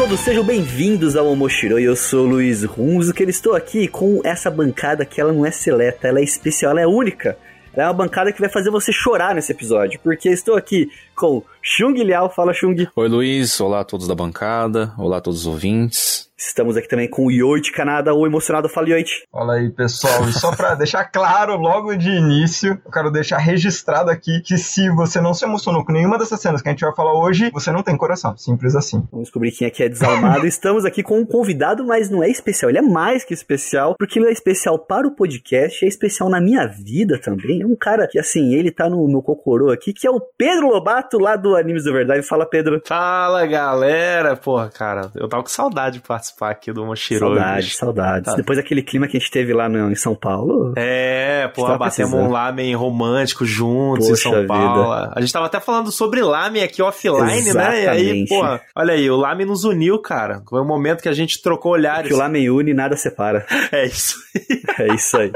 todos, sejam bem-vindos ao Omoshiroi. Eu sou o Luiz Runzo, que estou aqui com essa bancada que ela não é seleta, ela é especial, ela é única. Ela é uma bancada que vai fazer você chorar nesse episódio, porque estou aqui com Chung Liao. Fala, Chung. Oi, Luiz. Olá a todos da bancada. Olá a todos os ouvintes. Estamos aqui também com o Yoichi Canada, o emocionado Fala Yoichi. Fala aí, pessoal. E só pra deixar claro logo de início, eu quero deixar registrado aqui que se você não se emocionou com nenhuma dessas cenas que a gente vai falar hoje, você não tem coração. Simples assim. Vamos descobrir quem aqui é desalmado. Estamos aqui com um convidado, mas não é especial. Ele é mais que especial, porque ele é especial para o podcast, é especial na minha vida também. É um cara que, assim, ele tá no meu cocorô aqui, que é o Pedro Lobato, lá do Animes do Verdade. Fala, Pedro. Fala, galera. Porra, cara, eu tava com saudade de participar aqui do Mochiro. Saudades, saudades. Tá. Depois daquele clima que a gente teve lá no, em São Paulo. É, pô, batemos um lamen romântico juntos Poxa em São Paulo. A gente tava até falando sobre lamen aqui offline, Exatamente. né? E aí, pô, olha aí, o lamen nos uniu, cara. Foi um momento que a gente trocou olhares. Que o lamen une, nada separa. É isso aí. É isso aí.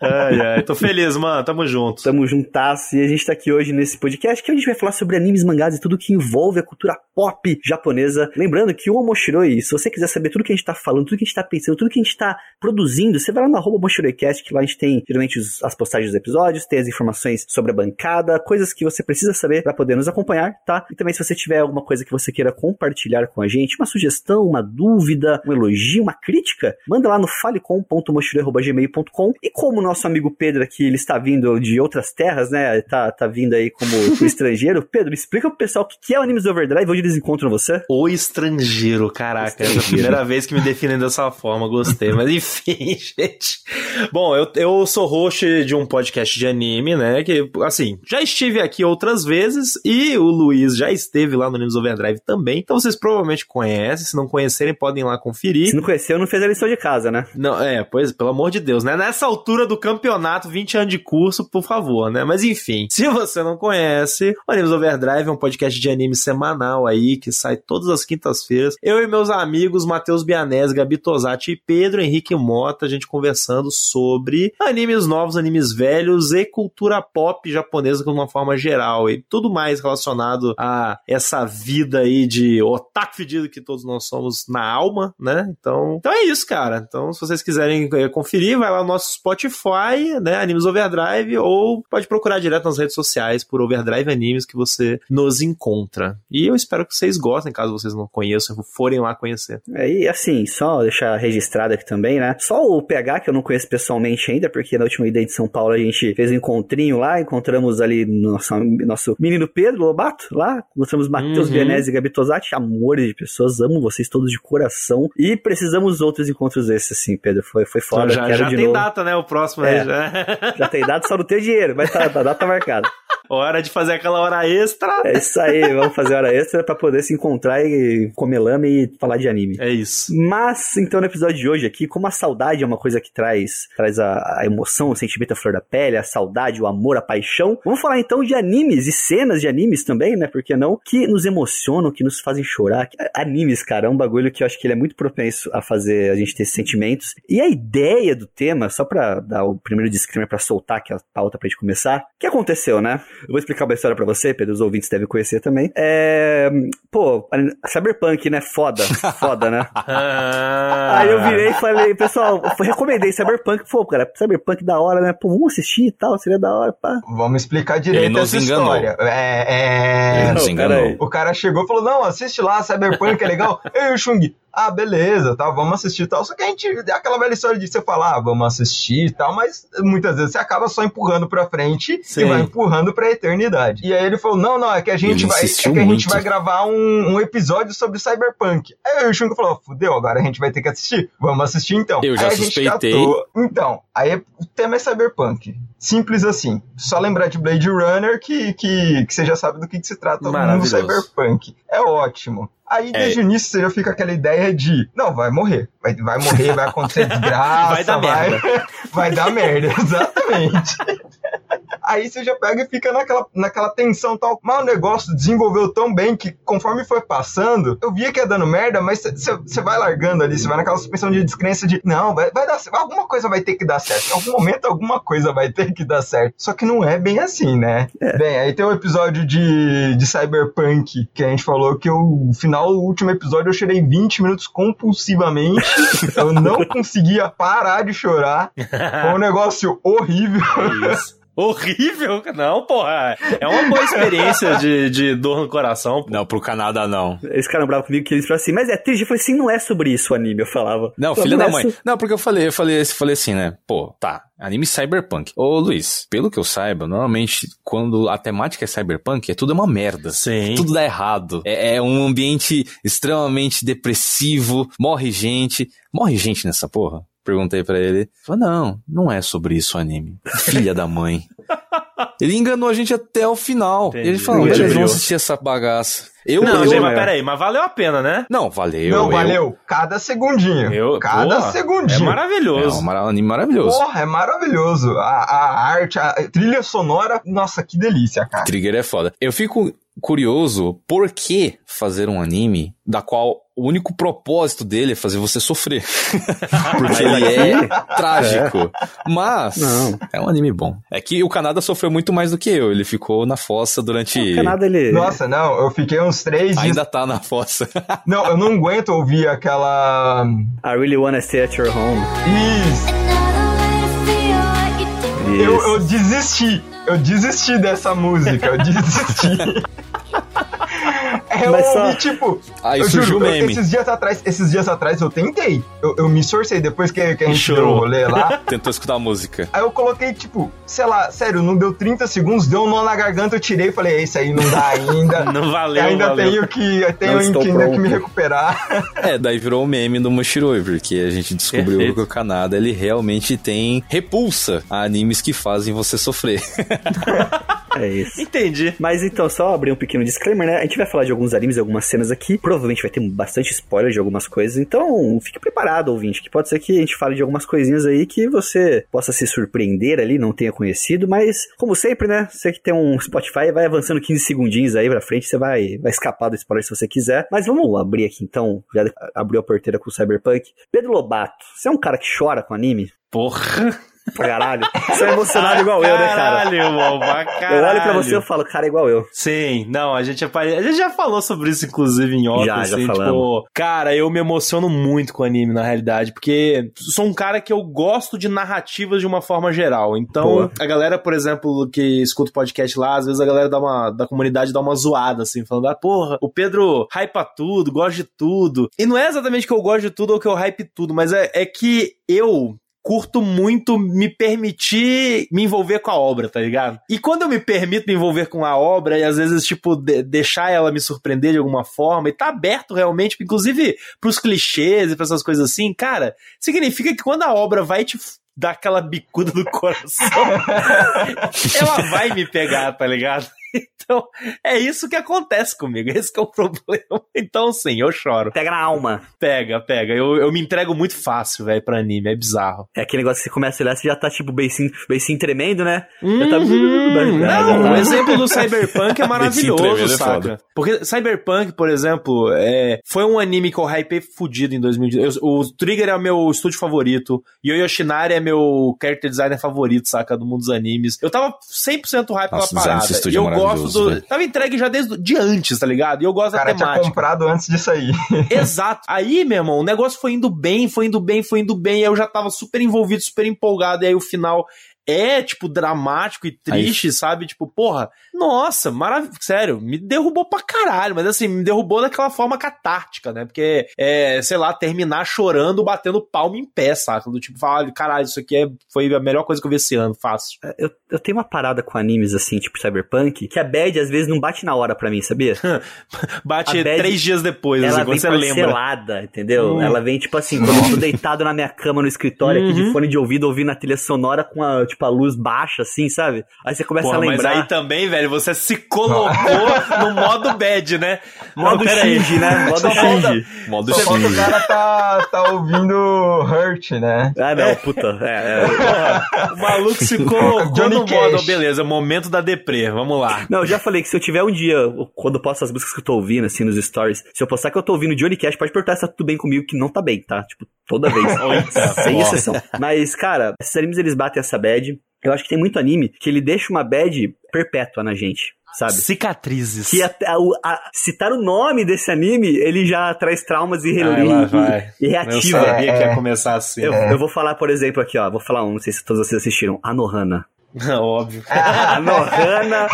ai, ai. Tô feliz, mano. Tamo junto. Tamo juntasso. E a gente tá aqui hoje nesse podcast que a gente vai falar sobre animes, mangás e tudo que envolve a cultura pop japonesa. Lembrando que o Omoshiroi, se você quiser saber tudo que a gente tá falando, tudo que a gente tá pensando, tudo que a gente tá produzindo, você vai lá no arroba Omoshiroi.cast, que lá a gente tem geralmente os, as postagens dos episódios, tem as informações sobre a bancada, coisas que você precisa saber para poder nos acompanhar, tá? E também se você tiver alguma coisa que você queira compartilhar com a gente, uma sugestão, uma dúvida, um elogio, uma crítica, manda lá no falecom.moshiroi.gmail.com e como o nosso amigo Pedro aqui, ele está vindo de outras terras, né? Tá, tá vindo aí como estrangeiro. Pedro, explica pro pessoal o que é o Animes Overdrive, onde eles encontram você? O estrangeiro, caraca. Estrangeiro. É a primeira vez que me definem dessa forma, gostei. Mas enfim, gente. Bom, eu, eu sou host de um podcast de anime, né? Que, assim, já estive aqui outras vezes e o Luiz já esteve lá no Animes Overdrive também. Então vocês provavelmente conhecem. Se não conhecerem, podem ir lá conferir. Se não conheceu, não fez a lição de casa, né? Não, é, pois, pelo amor de Deus, né? Nessa altura do campeonato, 20 anos de curso, por favor, né? Mas enfim, se você não conhece, o Animes Overdrive é um podcast de anime semanal aí que sai todas as quintas-feiras. Eu e meus amigos Matheus Bianese, Gabi Tosati e Pedro Henrique Mota, a gente conversando sobre animes novos, animes velhos e cultura pop japonesa de uma forma geral e tudo mais relacionado a essa vida aí de otaku fedido que todos nós somos na alma, né? Então, então é isso, cara. Então, se vocês quiserem eh, conferir, vai lá no nosso Spotify, né? Animes Overdrive, ou pode procurar direto nas redes sociais por Overdrive Animes que você nos encontra. E eu espero que vocês gostem, caso vocês não conheçam, forem lá conhecer. É, e assim, só deixar registrado aqui também, né? Só o PH, que eu não conheço pessoalmente ainda, porque na última ideia de São Paulo a gente fez um encontrinho lá, encontramos ali nosso, nosso menino Pedro Lobato lá, encontramos Matheus uhum. e Gabi Tosati, amores de pessoas, amo vocês todos de coração. E precisamos outros encontros desses, assim, Pedro. Foi, foi foda. Já, já tem novo. data, né? O próximo é, aí já. já tem data, só não tem dinheiro, mas tá, a data marcada. Hora de fazer aquela hora extra. É isso aí, vamos fazer hora extra para poder se encontrar e comer lame e falar de anime. É isso. Mas, então, no episódio de hoje aqui, como a saudade é uma coisa que traz, traz a, a emoção, o sentimento à flor da pele, a saudade, o amor, a paixão, vamos falar então de animes e cenas de animes também, né? Por que não? Que nos emocionam, que nos fazem chorar. Animes, cara, é um bagulho que eu acho que ele é muito propenso a fazer a gente ter esses sentimentos. E a ideia do tema, só pra dar o primeiro disclaimer pra soltar aquela pauta pra gente começar, o que aconteceu, né? Eu vou explicar uma história pra você, Pedro, os ouvintes devem conhecer também. É. Pô, Cyberpunk, né? Foda. Foda, né? Aí eu virei e falei, pessoal, recomendei Cyberpunk. Pô, cara, Cyberpunk da hora, né? Pô, vamos assistir e tal, seria da hora, pá. Vamos explicar direito essa enganou. história. É. é... Ele nos enganou. O cara chegou e falou: não, assiste lá, Cyberpunk é legal. Ei, Chung, ah, beleza, tá, vamos assistir e tal. Só que a gente, é aquela velha história de você falar, ah, vamos assistir e tal, mas muitas vezes você acaba só empurrando pra frente Sim. e vai empurrando pra eternidade. E aí ele falou, não, não, é que a gente, vai, é que a gente vai gravar um, um episódio sobre Cyberpunk. Aí o Shunko falou, fudeu, agora a gente vai ter que assistir. Vamos assistir então. Eu já aí suspeitei. Catou... Então, aí o tema é Cyberpunk. Simples assim. Só lembrar de Blade Runner que, que, que você já sabe do que, que se trata o mundo Cyberpunk. É ótimo. Aí, é. desde é. o início, você já fica aquela ideia de, não, vai morrer. Vai, vai morrer, vai acontecer desgraça. vai dar vai, merda. vai dar merda, exatamente. Aí você já pega e fica naquela, naquela tensão tal. Mas o negócio desenvolveu tão bem que conforme foi passando, eu via que ia dando merda, mas você vai largando ali, você vai naquela suspensão de descrença de não, vai, vai dar alguma coisa vai ter que dar certo. Em algum momento, alguma coisa vai ter que dar certo. Só que não é bem assim, né? É. Bem, aí tem o um episódio de, de Cyberpunk que a gente falou que o final, o último episódio, eu chorei 20 minutos compulsivamente. eu não conseguia parar de chorar. Foi um negócio horrível. É isso. Horrível? Não, porra. É uma boa experiência de, de dor no coração. Não, pro Canadá não. Eles ficaram bravos comigo que eles falaram assim, mas é triste. Eu falei assim, não é sobre isso o anime, eu falava. Não, filho da mãe. Não, porque eu falei, eu falei, eu falei assim, né? Pô, tá. Anime cyberpunk. Ô, Luiz, pelo que eu saiba, normalmente quando a temática é cyberpunk, é tudo uma merda. Sim. Tudo dá errado. É, é um ambiente extremamente depressivo, morre gente. Morre gente nessa porra? Perguntei para ele. Falou, não, não é sobre isso o anime. Filha da mãe. Ele enganou a gente até o final. Entendi. Ele falou, beleza, vamos assistir essa bagaça. Eu, não, eu, gente, mas peraí, mas valeu a pena, né? Não, valeu. Não, valeu. Cada segundinho. Eu, cada porra, segundinho. É maravilhoso. É um anime maravilhoso. Porra, é maravilhoso. A, a arte, a trilha sonora, nossa, que delícia, cara. Trigger é foda. Eu fico curioso por que fazer um anime da qual o único propósito dele é fazer você sofrer. Porque ele é trágico. Mas Não. é um anime bom. É que o Canadá sofreu muito mais do que eu. Ele ficou na fossa durante. O Canadá, ele. Nossa, não, eu fiquei uns três dias. Ainda tá na fossa. não, eu não aguento ouvir aquela. I really wanna stay at your home. Isso. Eu, eu desisti. Eu desisti dessa música. Eu desisti. É Mas só... tipo, Aí eu surgiu juro, meme. esses dias atrás, esses dias atrás eu tentei. Eu, eu me sorcei depois que, que a gente Chorou. deu o rolê lá. Tentou escutar a música. Aí eu coloquei, tipo, sei lá, sério, não deu 30 segundos, deu um nó na garganta, eu tirei e falei, é isso aí, não dá ainda. não valeu, Ainda valeu. tenho que, tenho que, que me recuperar. é, daí virou o meme do Moshiroi, porque a gente descobriu Perfeito. que o Kanada, ele realmente tem repulsa a animes que fazem você sofrer. É isso. Entendi. Mas então, só abrir um pequeno disclaimer, né? A gente vai falar de alguns animes e algumas cenas aqui. Provavelmente vai ter bastante spoiler de algumas coisas. Então, fique preparado, ouvinte, que pode ser que a gente fale de algumas coisinhas aí que você possa se surpreender ali, não tenha conhecido. Mas, como sempre, né? Você que tem um Spotify, vai avançando 15 segundinhos aí pra frente, você vai, vai escapar do spoiler se você quiser. Mas vamos abrir aqui então. Já abriu a porteira com o Cyberpunk. Pedro Lobato, você é um cara que chora com anime? Porra! Pra caralho. Você é emocionado igual eu, né, cara? Caralho, irmão, pra caralho. Eu olho pra você e falo, cara, igual eu. Sim, não, a gente, a gente já falou sobre isso, inclusive, em off, já, assim, já falamos. tipo, cara, eu me emociono muito com anime, na realidade, porque sou um cara que eu gosto de narrativas de uma forma geral, então, Boa. a galera, por exemplo, que escuta o podcast lá, às vezes a galera da, uma, da comunidade dá uma zoada, assim, falando, ah, porra, o Pedro hypa tudo, gosta de tudo, e não é exatamente que eu gosto de tudo ou que eu hype tudo, mas é, é que eu curto muito me permitir me envolver com a obra, tá ligado? E quando eu me permito me envolver com a obra e às vezes, tipo, de deixar ela me surpreender de alguma forma e tá aberto realmente, inclusive pros clichês e pra essas coisas assim, cara, significa que quando a obra vai te dar aquela bicuda no coração, ela vai me pegar, tá ligado? Então, é isso que acontece comigo. Esse que é o problema. Então, sim, eu choro. Pega na alma. Pega, pega. Eu, eu me entrego muito fácil, velho, pra anime. É bizarro. É aquele negócio que você começa a olhar, você já tá, tipo, beicinho, beicinho tremendo, né? Uhum. Já tá... Não, o exemplo do Cyberpunk é maravilhoso, saca? É Porque Cyberpunk, por exemplo, é, foi um anime que eu hypei fudido em 2018. O Trigger é o meu estúdio favorito. E o Yoshinari é meu character designer favorito, saca? Do mundo dos animes. Eu tava 100% hype pela parada. E eu gosto do. Tava entregue já desde de antes, tá ligado? E eu gosto Cara, da temática. tinha comprado antes de sair. Exato. Aí, meu irmão, o negócio foi indo bem, foi indo bem, foi indo bem. E eu já tava super envolvido, super empolgado. E aí o final é, tipo, dramático e triste, Aí. sabe? Tipo, porra, nossa, maravilhoso. Sério, me derrubou pra caralho, mas assim, me derrubou daquela forma catártica, né? Porque, é, sei lá, terminar chorando, batendo palmo em pé, saca? Do tipo, falar, caralho, isso aqui é, foi a melhor coisa que eu vi esse ano, fácil. É, eu, eu tenho uma parada com animes, assim, tipo Cyberpunk, que a bad às vezes não bate na hora pra mim, sabia? bate três dias depois, ela assim, vem você lembra. entendeu? Hum. Ela vem, tipo assim, quando eu tô deitado na minha cama no escritório, uhum. aqui de uhum. fone de ouvido, ouvindo a trilha sonora com a, tipo, tipo, a luz baixa, assim, sabe? Aí você começa Pô, a lembrar. mas aí também, velho, você se colocou no modo bad, né? Modo. Shinji, né? Modo Shinji. Modo falta o cara tá, tá ouvindo Hurt, né? Ah, não, puta. É, é. O maluco se colocou Johnny no Cash. modo, beleza, momento da deprê, vamos lá. Não, eu já falei que se eu tiver um dia, quando eu posto as músicas que eu tô ouvindo, assim, nos stories, se eu postar que eu tô ouvindo Johnny Cash, pode perguntar se tá tudo bem comigo, que não tá bem, tá? Tipo, toda vez. Sem exceção. Mas, cara, esses animes eles batem essa bad. Eu acho que tem muito anime que ele deixa uma bad perpétua na gente, sabe? Cicatrizes. Que até a- a- citar o nome desse anime, ele já traz traumas e, e- e- e Eu reativa. sabia que É, ia é. começar assim. Eu, eu vou falar, por exemplo, aqui, ó. Vou falar um, não sei se todos vocês assistiram. Anohana. Óbvio. Anohana,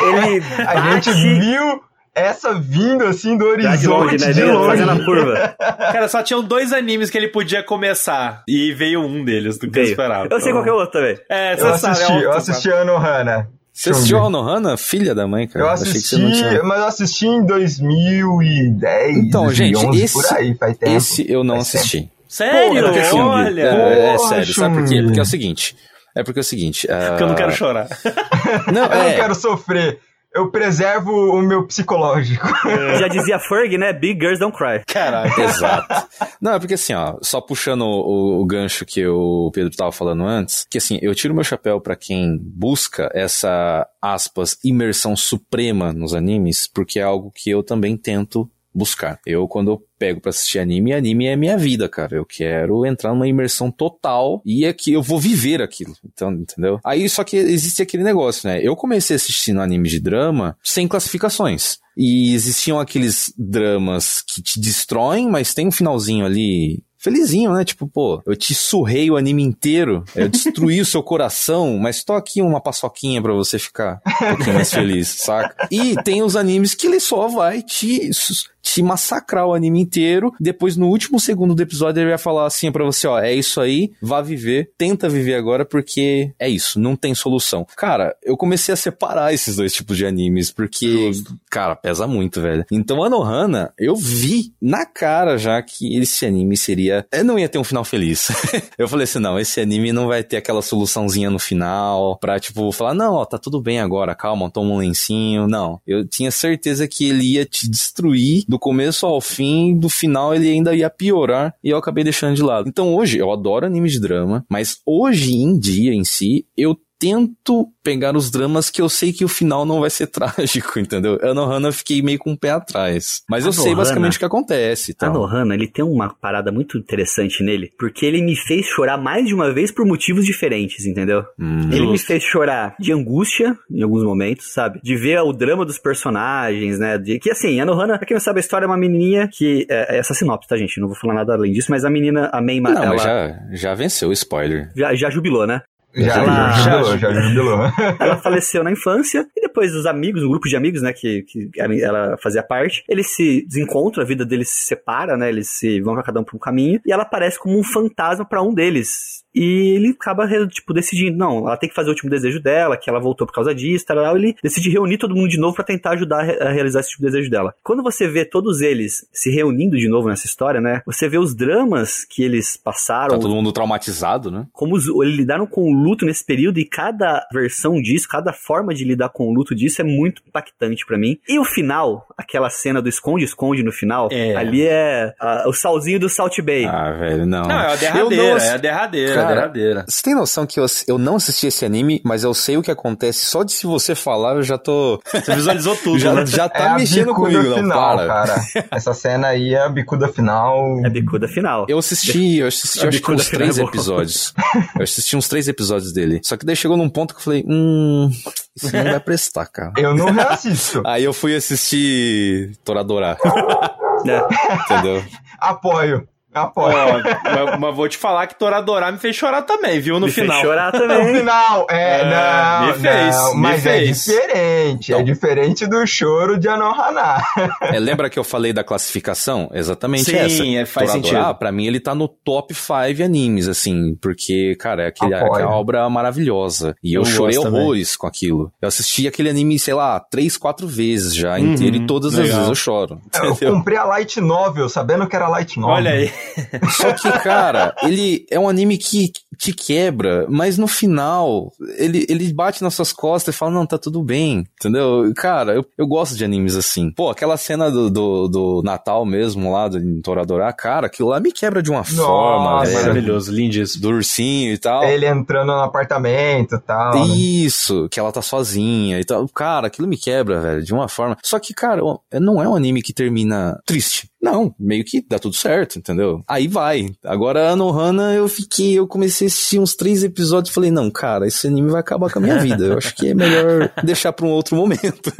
ele A bate gente viu essa vindo assim do já de longe, horizonte né? de longe. Fazendo a curva. Cara, só tinham dois animes que ele podia começar. E veio um deles do que eu Veio. esperava. Eu sei qual que é o outro também. É, Eu você sabe. assisti, é eu assisti a Anohana. Você assistiu a Anohana? Filha da mãe, cara. Eu Achei que assisti, você não tinha. mas eu assisti em 2010, Então, gente, 2011, esse, por aí, faz tempo. esse eu não Faz tempo. assisti. Sério? É porque, assim, Olha. É, é Poxa, sério, sabe por quê? Porque é o seguinte. É porque é o seguinte. Porque eu não ah, quero chorar. Não, Eu é. não quero sofrer. Eu preservo o meu psicológico. Já dizia Ferg, né? Big Girls Don't Cry. Caralho. Exato. Não, é porque assim, ó, só puxando o, o gancho que o Pedro tava falando antes, que assim, eu tiro meu chapéu pra quem busca essa, aspas, imersão suprema nos animes, porque é algo que eu também tento buscar. Eu, quando eu pego pra assistir anime, anime é minha vida, cara. Eu quero entrar numa imersão total e é que eu vou viver aquilo. Então, entendeu? Aí, só que existe aquele negócio, né? Eu comecei assistindo anime de drama sem classificações. E existiam aqueles dramas que te destroem, mas tem um finalzinho ali felizinho, né? Tipo, pô, eu te surrei o anime inteiro, eu destruí o seu coração, mas tô aqui uma paçoquinha pra você ficar um pouquinho mais feliz, saca? E tem os animes que ele só vai te, te massacrar o anime inteiro, depois no último segundo do episódio ele vai falar assim pra você, ó, é isso aí, vá viver, tenta viver agora porque é isso, não tem solução. Cara, eu comecei a separar esses dois tipos de animes, porque, cara, pesa muito, velho. Então, Anohana, eu vi na cara já que esse anime seria. Eu não ia ter um final feliz. eu falei assim: não, esse anime não vai ter aquela soluçãozinha no final pra, tipo, falar, não, ó, tá tudo bem agora, calma, toma um lencinho. Não. Eu tinha certeza que ele ia te destruir do começo ao fim, do final ele ainda ia piorar e eu acabei deixando de lado. Então hoje, eu adoro anime de drama, mas hoje em dia em si, eu tento pegar os dramas que eu sei que o final não vai ser trágico, entendeu? Anohana eu fiquei meio com o pé atrás. Mas eu sei Anohana- basicamente o que acontece. A Então. Nohana, ele tem uma parada muito interessante nele, porque ele me fez chorar mais de uma vez por motivos diferentes, entendeu? Hum. Ele me fez chorar de angústia em alguns momentos, sabe? De ver o drama dos personagens, né? De que assim, a Nohana, pra quem não sabe a história, é uma menininha que. É, é essa sinopse, tá, gente? Não vou falar nada além disso, mas a menina, a Meima, Não, ela mas já, já venceu o spoiler. já, já jubilou, né? Já, Ela- já jubilou, já jubilou. Ela faleceu na infância e depois os amigos, um grupo de amigos, né, que, que ela- fazia parte, eles se desencontram, a vida deles se separa, né, eles se vão pra cada um pra um caminho e ela aparece como um fantasma pra um deles. E ele acaba, tipo, decidindo, não, ela tem que fazer o último desejo dela, que ela voltou por causa disso, tal, ele decide reunir todo mundo de novo pra tentar ajudar a realizar esse último desejo dela. Quando você vê todos eles se reunindo de novo nessa história, né, você vê os dramas que eles passaram, Tá todo mundo traumatizado, né? como os, eles lidaram com o luto nesse período e cada versão disso, cada forma de lidar com o luto disso é muito impactante pra mim. E o final, aquela cena do esconde-esconde no final, É. ali é ah, o salzinho do Salt Bay. Ah, velho, não. Não, é a derradeira, não é a derradeira, é a Cara, derradeira. Você tem noção que eu, eu não assisti esse anime, mas eu sei o que acontece. Só de se você falar, eu já tô. Você visualizou tudo, já, né? já É tá a mexendo comigo, não, final, para. cara. Essa cena aí é a bicuda final. É a bicuda final. Eu assisti, eu assisti A acho que bicuda uns três é bom. episódios. Eu assisti uns três episódios dele. Só que daí chegou num ponto que eu falei, hum, isso não vai prestar, cara. Eu não reassisto. Aí eu fui assistir Toradora, É. entendeu? Apoio. Apoio. Ó, mas, mas vou te falar que Toradora me fez chorar também, viu? No Me fez final. chorar No também. final, é, É, não, me fez, não, me mas fez. é diferente, é Não. diferente do choro de Anohana. É, lembra que eu falei da classificação? Exatamente Sim, essa. é, faz Toradora, sentido. pra mim, ele tá no top 5 animes, assim, porque, cara, é aquele, Apoio. aquela obra maravilhosa. E eu, Eu chorei gosto também. horrores com aquilo. Eu assisti aquele anime, sei lá, três, quatro vezes já, Uhum, inteiro, e todas as legal. vezes eu choro. Eu comprei a Light Novel, sabendo que era Light Novel. Olha aí. Só que, cara, ele é um anime que te quebra, mas no final, ele, ele bate nas suas costas e fala, não, tá tudo bem, entendeu? Cara, eu, eu gosto de animes assim. Pô, aquela cena do, do, do Natal mesmo lá, do em Toradora, cara, aquilo lá me quebra de uma Nossa, forma, velho. Maravilhoso, lindíssimo. Do ursinho e tal. Ele entrando no apartamento e tal. né? Isso, que ela tá sozinha e tal. Cara, aquilo me quebra, velho, de uma forma. Só que, cara, não é um anime que termina triste. Não, meio que dá tudo certo, entendeu? Aí vai. Agora, Anohana, eu fiquei, eu comecei a assistir uns três episódios e falei, não, cara, esse anime vai acabar com a minha vida. Eu acho que é melhor deixar pra um outro momento.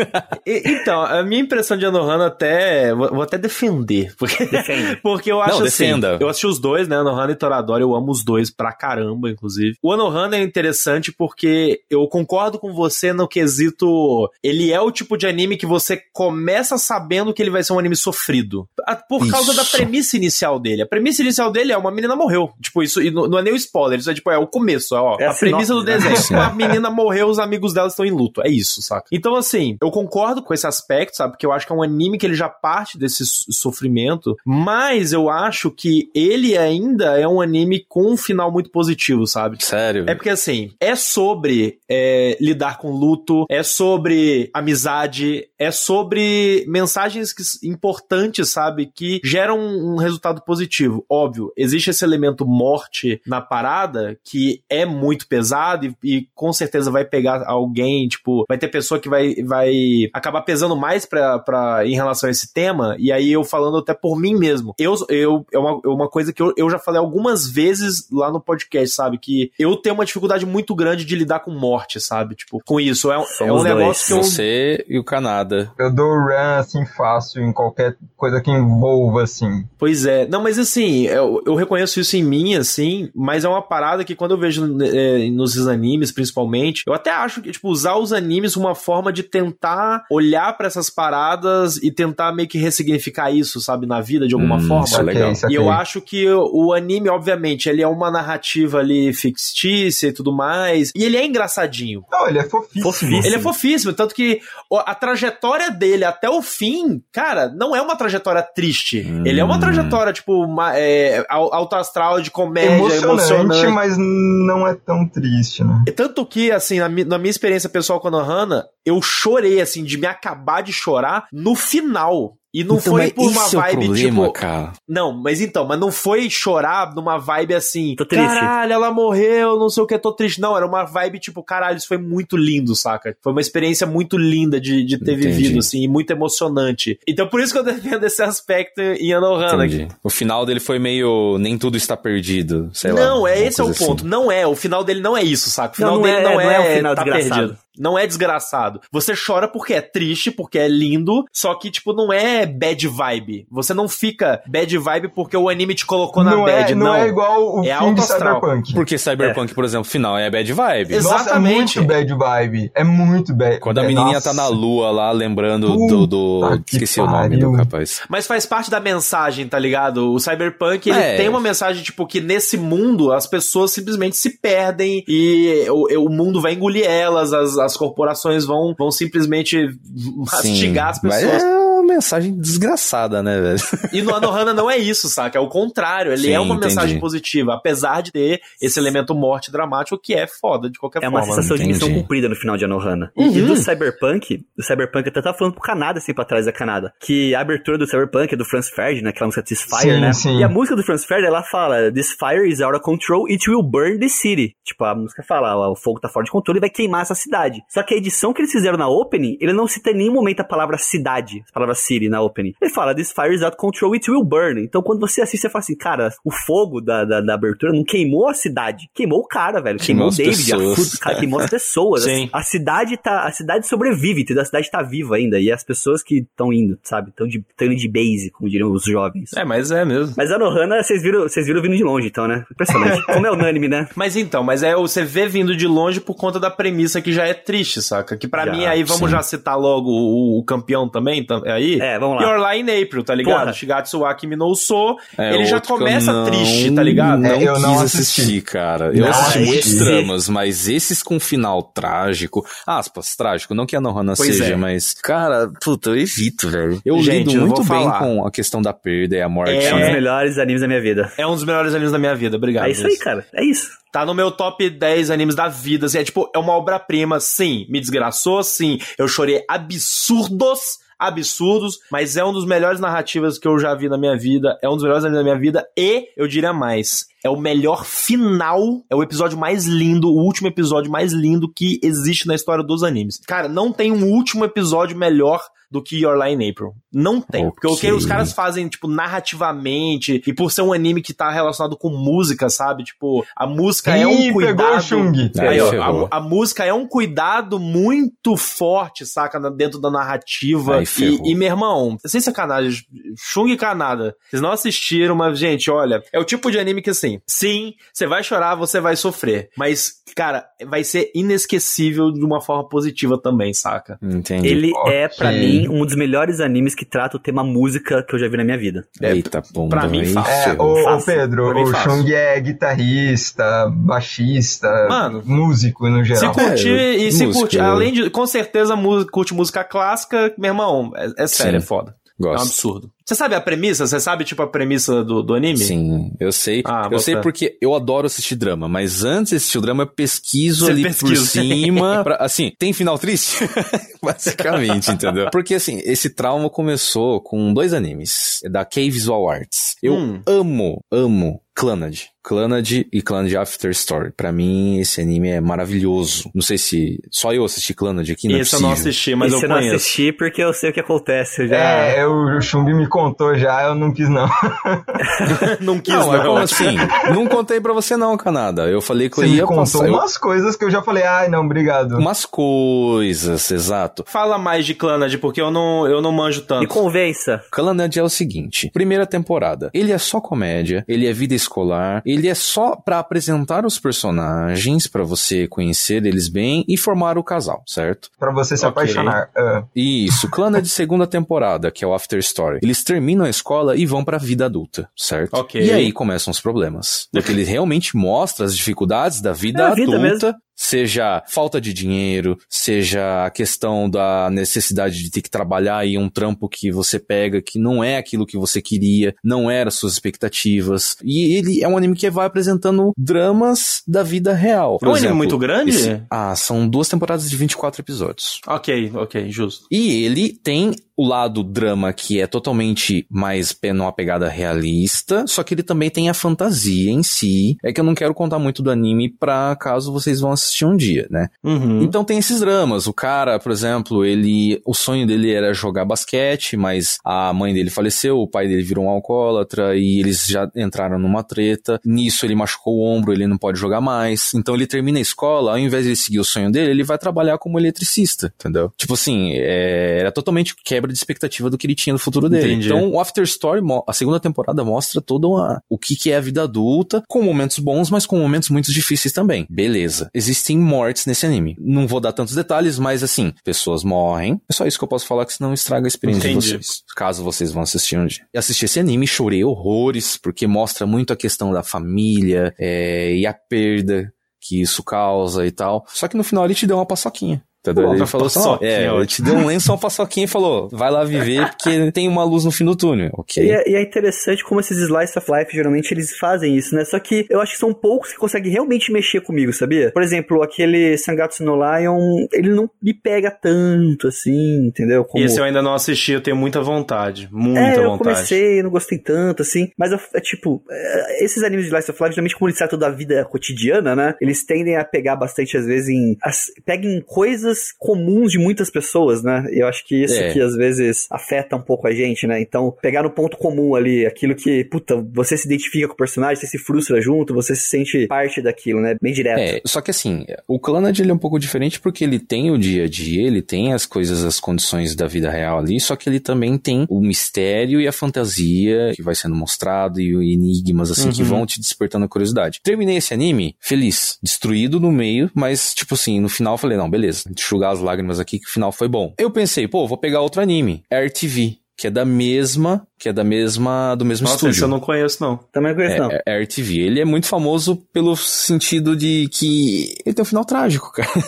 E- então, a minha impressão de Anohana até. Vou, vou até defender. Porque, Defende. porque eu acho Não, assim. defenda. Eu assisti os dois, né? Anohana e Toradora. Eu amo os dois pra caramba, inclusive. O Anohana é interessante porque eu concordo com você no quesito. Ele é o tipo de anime que você começa sabendo que ele vai ser um anime sofrido. A- Por causa Isso. da premissa inicial dele. A premissa inicial dele é uma menina morreu. Tipo, isso e não, não é nem o spoiler, isso é tipo, é o começo, ó. É a a premissa do sinopse, né? desenho. Sim. a menina morreu, os amigos dela estão em luto. É isso, saca? Então, assim, eu concordo com esse aspecto, sabe? Porque eu acho que é um anime que ele já parte desse so- sofrimento, mas eu acho que ele ainda é um anime com um final muito positivo, sabe? Sério. É porque assim, é sobre é, lidar com luto, é sobre amizade, é sobre mensagens que, importantes, sabe? Que geram um resultado positivo. Óbvio, existe esse elemento morte na parada que é muito pesado e, e com certeza vai pegar alguém, tipo, vai ter pessoa que vai, vai acabar pesando mais pra, pra, em relação a esse tema. E aí eu falando até por mim mesmo. Eu, eu, é uma, é uma coisa que eu, eu já falei algumas vezes lá no podcast, sabe? Que eu tenho uma dificuldade muito grande de lidar com morte, sabe? Tipo, com isso. É, um- é um dois. negócio que eu. Você e o Canadá. Eu dou run assim fácil em qualquer coisa que envolva assim. Pois é. Não, mas assim, eu, eu reconheço isso em mim, assim, mas é uma parada que quando eu vejo é, nos animes, principalmente, eu até acho que, tipo, usar os animes uma forma de tentar olhar pra essas paradas e tentar meio que ressignificar isso, sabe, na vida de alguma Hum, forma. isso é legal. Ok, E eu acho que o anime, obviamente, ele é uma narrativa ali fictícia e tudo mais. E ele é engraçadinho. Não, ele é fofíssimo. Fofíssimo. Ele é fofíssimo, tanto que a trajetória dele até o fim, cara, não é uma trajetória triste. Hum. Ele é uma trajetória, tipo, uma, é, al- alto astral de comédia, Emocionante, emocionante. mas não é tão triste, né? E Tanto que, assim, na, na minha experiência pessoal com a Nohana, eu chorei, assim, de me acabar de chorar no final. E não Então, foi por uma é o vibe, problema, tipo. cara. Não, mas então, mas não foi chorar numa vibe assim, Tô triste. caralho, ela morreu, não sei o que, tô triste. Não, era uma vibe tipo, caralho, isso foi muito lindo, saca? Foi uma experiência muito linda de, de ter Entendi. vivido, assim, e muito emocionante. Então por isso que eu defendo esse aspecto em Anohana. Entendi. O final dele foi meio. Nem tudo está perdido. Sei lá. Não, é esse é o ponto. assim. Não é, o final dele não é isso, saca? O final Não, não dele é- não não é, é um final tá desgraçado. perdido. Não é desgraçado. Você chora porque é triste, porque é lindo, só que, tipo, não é bad vibe. Você não fica bad vibe porque o anime te colocou na não, bad, é, não, é igual o É fim alto de. Cyberpunk. Porque Cyberpunk, por exemplo, final é bad vibe. Exato. Nossa, Exatamente. é muito bad vibe. É muito bad. Quando a menininha Nossa. tá na lua lá, lembrando Puta do. do... que Esqueci o nome pariu. do rapaz. Mas faz parte da mensagem, tá ligado? O Cyberpunk, ele É. tem uma mensagem, tipo, que nesse mundo as pessoas simplesmente se perdem e o, o mundo vai engolir elas, as, as corporações vão, vão simplesmente mastigar as Mas pessoas. é mensagem desgraçada, né, velho? E no Anohana não é isso, saca? É o contrário. Ele Sim, é uma entendi. mensagem positiva, apesar de ter esse elemento morte dramático que é foda de qualquer É uma forma. sensação de missão entendi. cumprida no final de Anohana. E, e do Cyberpunk, do Cyberpunk, eu até tava falando pro Canadá, assim, pra trás da Canadá, que a abertura do Cyberpunk é do Franz Ferdinand, aquela música This Fire, Sim, né? sim. E a música do Franz Ferdinand, ela fala, This fire is out of control, it will burn the city. Tipo, a música fala, ó, o fogo tá fora de controle e vai queimar essa cidade. Só que a edição que eles fizeram na opening, ele não cita em nenhum momento a palavra cidade, a palavra city na opening. Ele fala, this fire is out control, it will burn. Então quando você assiste, você fala assim, cara, o fogo da, da, da abertura não queimou a cidade, queimou o cara, velho. Queimou, Queimou o David, a pessoas. cara, queimou as pessoas. Sim. A cidade tá, a cidade sobrevive, entendeu? A cidade tá viva ainda. E as pessoas que estão indo, sabe? Estão de, tão indo de base, como diriam os jovens. É, mas é mesmo. Mas a Nohana, vocês viram, vocês viram vindo de longe, então, né? Impressionante. Como é unânime, né? Mas então, mas é você vê vindo de longe por conta da premissa que já é triste, saca? Que pra Já, mim aí vamos sim. já citar logo o, o campeão também, tam- aí É, vamos lá. Your Lie in April, tá ligado? Porra. Shigatsu wa Kimi no Uso, É, ele já eu começa não- triste, tá ligado? Não É, eu quis não assistir, assisti. cara. Eu Não, assisti esse- muitos dramas, mas esses com final trágico, aspas, trágico, não que a Nohana Pois seja, é. mas, cara, puta, eu evito, velho. Eu Gente, lido eu muito vou bem falar. com a questão da perda e a morte. É um dos É. melhores animes da minha vida. É um dos melhores animes da minha vida, obrigado. É isso aí, cara. É isso. Tá no meu top 10 animes da vida. Assim, é tipo, é uma obra-prima, sim. Me desgraçou, sim. Eu chorei absurdos, absurdos, mas é um dos melhores narrativas que eu já vi na minha vida. É um dos melhores animes da minha vida. E, eu diria mais, é o melhor final. É o episódio mais lindo, o último episódio mais lindo que existe na história dos animes. Cara, não tem um último episódio melhor do que Your Lie in April. Não tem. Porque o que os caras fazem, tipo, narrativamente, e por ser um anime que tá relacionado com música, sabe? Tipo, a música é um Ih, cuidado. Chung. Aí, ó, a, a música é um cuidado muito forte, saca? Dentro da narrativa. Aí. E, e, meu irmão, sem sacanagem, Shung e Kanada, vocês não assistiram, mas, gente, olha, é o tipo de anime que, assim, sim, você vai chorar, você vai sofrer. Mas, cara, vai ser inesquecível de uma forma positiva também, saca? Entendi. Ele Ok. é, pra mim, um dos melhores animes que trata o tema música que eu já vi na minha vida. Eita, pomba. pra mim, fácil. É, o, o Fácil. Pedro, o. Chung é guitarrista, baixista, Mano, músico no Se geral. curtir, É, e se música, curtir, eu- além de, com certeza, mu- curte música clássica, meu irmão, é, é sério, Sim. é foda. É um Gosto. absurdo. Você sabe a premissa? Você sabe, tipo, a premissa do, do anime? Sim, eu sei. Ah, eu sei porque eu adoro assistir drama, mas antes de assistir o drama, eu pesquiso Você ali pesquisa. por cima. pra- assim, tem final triste? Basicamente, entendeu? Porque assim, esse trauma começou com dois animes da K-Visual Arts. Eu Hum. amo, amo Clannad. Clannad e Clannad After Story. Pra mim, esse anime é maravilhoso. Não sei se só eu assisti Clannad aqui, não é Esse eu não assisti, mas Esse eu eu não conheço. assisti porque eu sei o que acontece. Eu já... É, o Chung me contou já, eu não quis não. não quis, Não, não. é como assim? Não contei pra você não, Canada. Eu falei que Você eu me ia contou passar. eu- umas coisas que eu já falei, ai não, obrigado. Umas coisas, exato. Fala mais de Clannad, porque eu não, eu não manjo Me tanto. convença. Clannad é o seguinte: primeira temporada, ele é só comédia, ele é vida escolar, ele é só pra apresentar os personagens, pra você conhecer eles bem e formar o casal, certo? Pra você se Ok. apaixonar. Ah, Isso, Clannad segunda temporada, que é o After Story. Eles terminam a escola e vão pra vida adulta, certo? Ok. E aí começam os problemas, porque ele realmente mostra as dificuldades da vida É a vida adulta. Seja falta de dinheiro, seja a questão da necessidade de ter que trabalhar e um trampo que você pega que não é aquilo que você queria, não era suas expectativas. E ele é um anime que vai apresentando dramas da vida real. É um anime muito grande? esse- ah, são duas temporadas de 24 episódios. Ok, ok, justo. E ele tem o lado drama que é totalmente mais numa pegada realista, só que ele também tem a fantasia em si. É que eu não quero contar muito do anime pra caso vocês vão assistir um dia, né? Uhum. Então tem esses dramas. O cara, por exemplo, ele. O sonho dele era jogar basquete, mas a mãe dele faleceu, o pai dele virou um alcoólatra e eles já entraram numa treta. Nisso ele machucou o ombro, ele não pode jogar mais. Então ele termina a escola, ao invés de ele seguir o sonho dele, ele vai trabalhar como eletricista, entendeu? Tipo assim, é, era totalmente quebra de expectativa do que ele tinha no futuro dele. Entendi. Então o After Story, a segunda temporada mostra toda uma, o que, que é a vida adulta, com momentos bons, mas com momentos muito difíceis também. Beleza. Existem mortes nesse anime. Não vou dar tantos detalhes, mas assim, pessoas morrem. É só isso que eu posso falar que senão estraga a experiência Entendi. de vocês. Caso vocês vão assistir um dia. Eu assisti esse anime chorei horrores, porque mostra muito a questão da família é, e a perda que isso causa e tal. Só que no final ele te deu uma paçoquinha. Entendeu? Pô, ele falou ó, paçoquinha, é, ele te deu um lenço, uma paçoquinha e falou, vai lá viver porque tem uma luz no fim do túnel, ok? E é, e é interessante como esses slice of life, geralmente, eles fazem isso, né? Só que eu acho que são poucos que conseguem realmente mexer comigo, sabia? Por exemplo, aquele Sangatsu no Lion, ele não me pega tanto, assim, entendeu? Como... Esse eu ainda não assisti, eu tenho muita vontade. Muita É, eu vontade. comecei, não gostei tanto, assim, mas eu- é tipo, é, esses animes de Slice of Life, geralmente como eles tratam da vida cotidiana, né, eles tendem a pegar bastante, às vezes, em, as, pegam coisas comuns de muitas pessoas, né, e eu acho que isso É. que às vezes afeta um pouco a gente, né, então, pegar no ponto comum ali, aquilo que, puta, você se identifica com o personagem, você se frustra junto, você se sente parte daquilo, né, bem direto. É, só que assim, o Clannad ele é um pouco diferente porque ele tem o dia a dia, ele tem as coisas, as condições da vida real ali, só que ele também tem o mistério e a fantasia que vai sendo mostrado e enigmas assim que Uhum. vão te despertando a curiosidade. Terminei esse anime feliz, destruído no meio, mas tipo assim, no final eu falei, não, beleza, enxugar as lágrimas aqui que o final foi bom. Eu pensei, pô, vou pegar outro anime, RTV. que é da mesma, que é da mesma, do mesmo Nossa, estúdio. esse eu não conheço, não. Também não conheço, não. É, é RTV. Ele é muito famoso pelo sentido de que ele tem um final trágico, cara.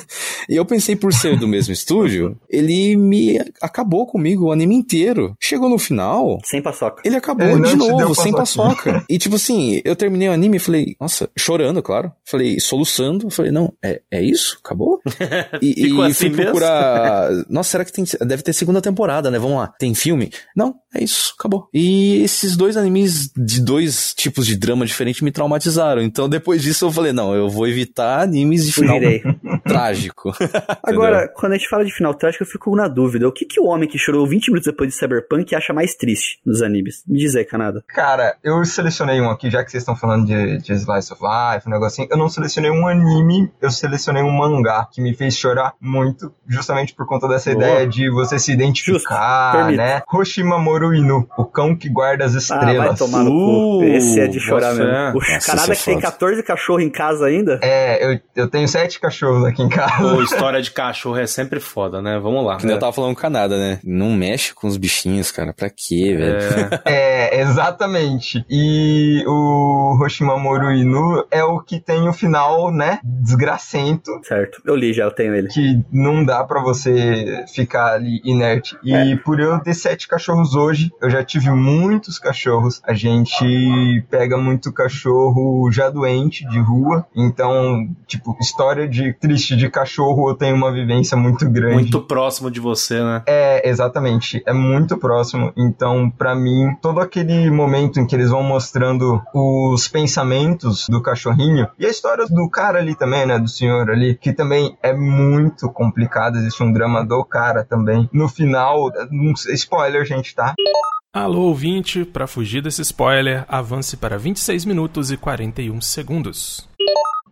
E eu pensei por ser do mesmo estúdio, ele me acabou comigo o anime inteiro. Chegou no final, Sem paçoca. ele acabou É, de novo, sem paçoca. E tipo assim, eu terminei o anime e falei, nossa, chorando, claro. Falei, soluçando. Falei, não, é, é isso? Acabou? E, e assim fui mesmo? procurar. Nossa, será que tem. Deve ter segunda temporada, né? Vamos lá. Tem filme? Não, é isso, acabou. E esses dois animes de dois tipos de drama diferentes me traumatizaram. Então depois disso eu falei, não, eu vou evitar animes de final trágico. Agora, quando a gente fala de final trágico, eu fico na dúvida. O que, que o homem que chorou 20 minutos depois de Cyberpunk acha mais triste nos animes? Me diz aí, Canada. Cara, eu selecionei um aqui, já que vocês estão falando de, de Slice of Life, um negocinho. Eu não selecionei um anime, eu selecionei um mangá que me fez chorar muito, justamente por conta dessa Boa. ideia de você se identificar, permito. né? Hoshimamoru Inu, o cão que guarda as Ah, vai estrelas. tomar no cu. Uh, Esse é de chorar você- mesmo. O Nossa, Canada esse que é tem foda. 14 cachorros em casa ainda. É, eu, eu tenho sete cachorros aqui em casa. Pô, história de cachorro é sempre foda, né? Vamos lá. Que nem eu tava falando com o Canadá, né? Não mexe com os bichinhos, cara. Pra quê, velho? É, É, exatamente. E o Hoshimamoru Inu é o que tem o final, né, desgracento, Certo. Eu li já, eu tenho ele. que não dá pra você ficar ali inerte. E por eu ter sete cachorros hoje, eu já tive muitos cachorros. A gente pega muito cachorro já doente de rua. Então, tipo, história de triste de cachorro, eu tenho uma vivência muito grande. muito próximo de você, né? É, exatamente. É muito próximo. Então, pra mim, todo aquele momento em que eles vão mostrando os pensamentos do cachorrinho e a história do cara ali também, né, do senhor ali, que também é muito complicado. Existe um drama do cara também. No final, spoiler, gente, tá? Alô ouvinte, para fugir desse spoiler, avance para 26 minutos e 41 segundos.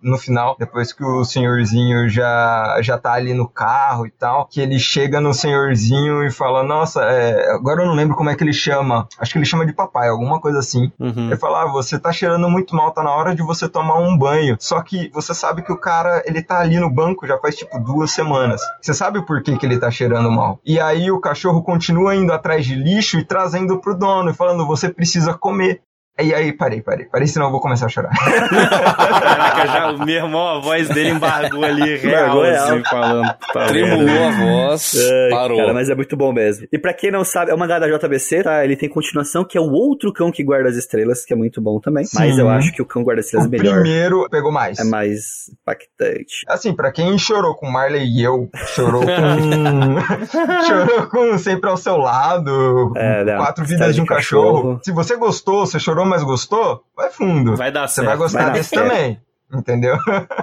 No final, depois que o senhorzinho já, já tá ali no carro e tal, que ele chega no senhorzinho e fala, nossa, é, agora eu não lembro como é que ele chama, acho que ele chama de papai, alguma coisa assim. Uhum. Ele fala, ah, você tá cheirando muito mal, tá na hora de você tomar um banho. Só que você sabe que o cara, ele tá ali no banco já faz tipo duas semanas. Você sabe o porquê que ele tá cheirando mal. E aí o cachorro continua indo atrás de lixo e trazendo pro dono, e falando, você precisa comer. E aí, parei, parei, parei, senão eu vou começar a chorar. Caraca, já, o meu irmão, a voz dele embargou ali, real, assim, falando. Tá Tremulou a voz, Ai, parou. Cara, mas é muito bom mesmo. E pra quem não sabe, é o mangá da JBC, tá? Ele tem continuação, que é o outro cão que guarda as estrelas, que é muito bom também. Sim. Mas eu acho que o cão guarda as estrelas o é melhor. primeiro pegou mais. É mais impactante. Assim, pra quem chorou com Marley e eu, chorou com. chorou com Sempre ao seu lado, É, não, Quatro história vidas de de um cachorro. cachorro. Se você gostou, você chorou, mas gostou, vai fundo. Vai dar você certo. vai gostar vai desse também. Entendeu?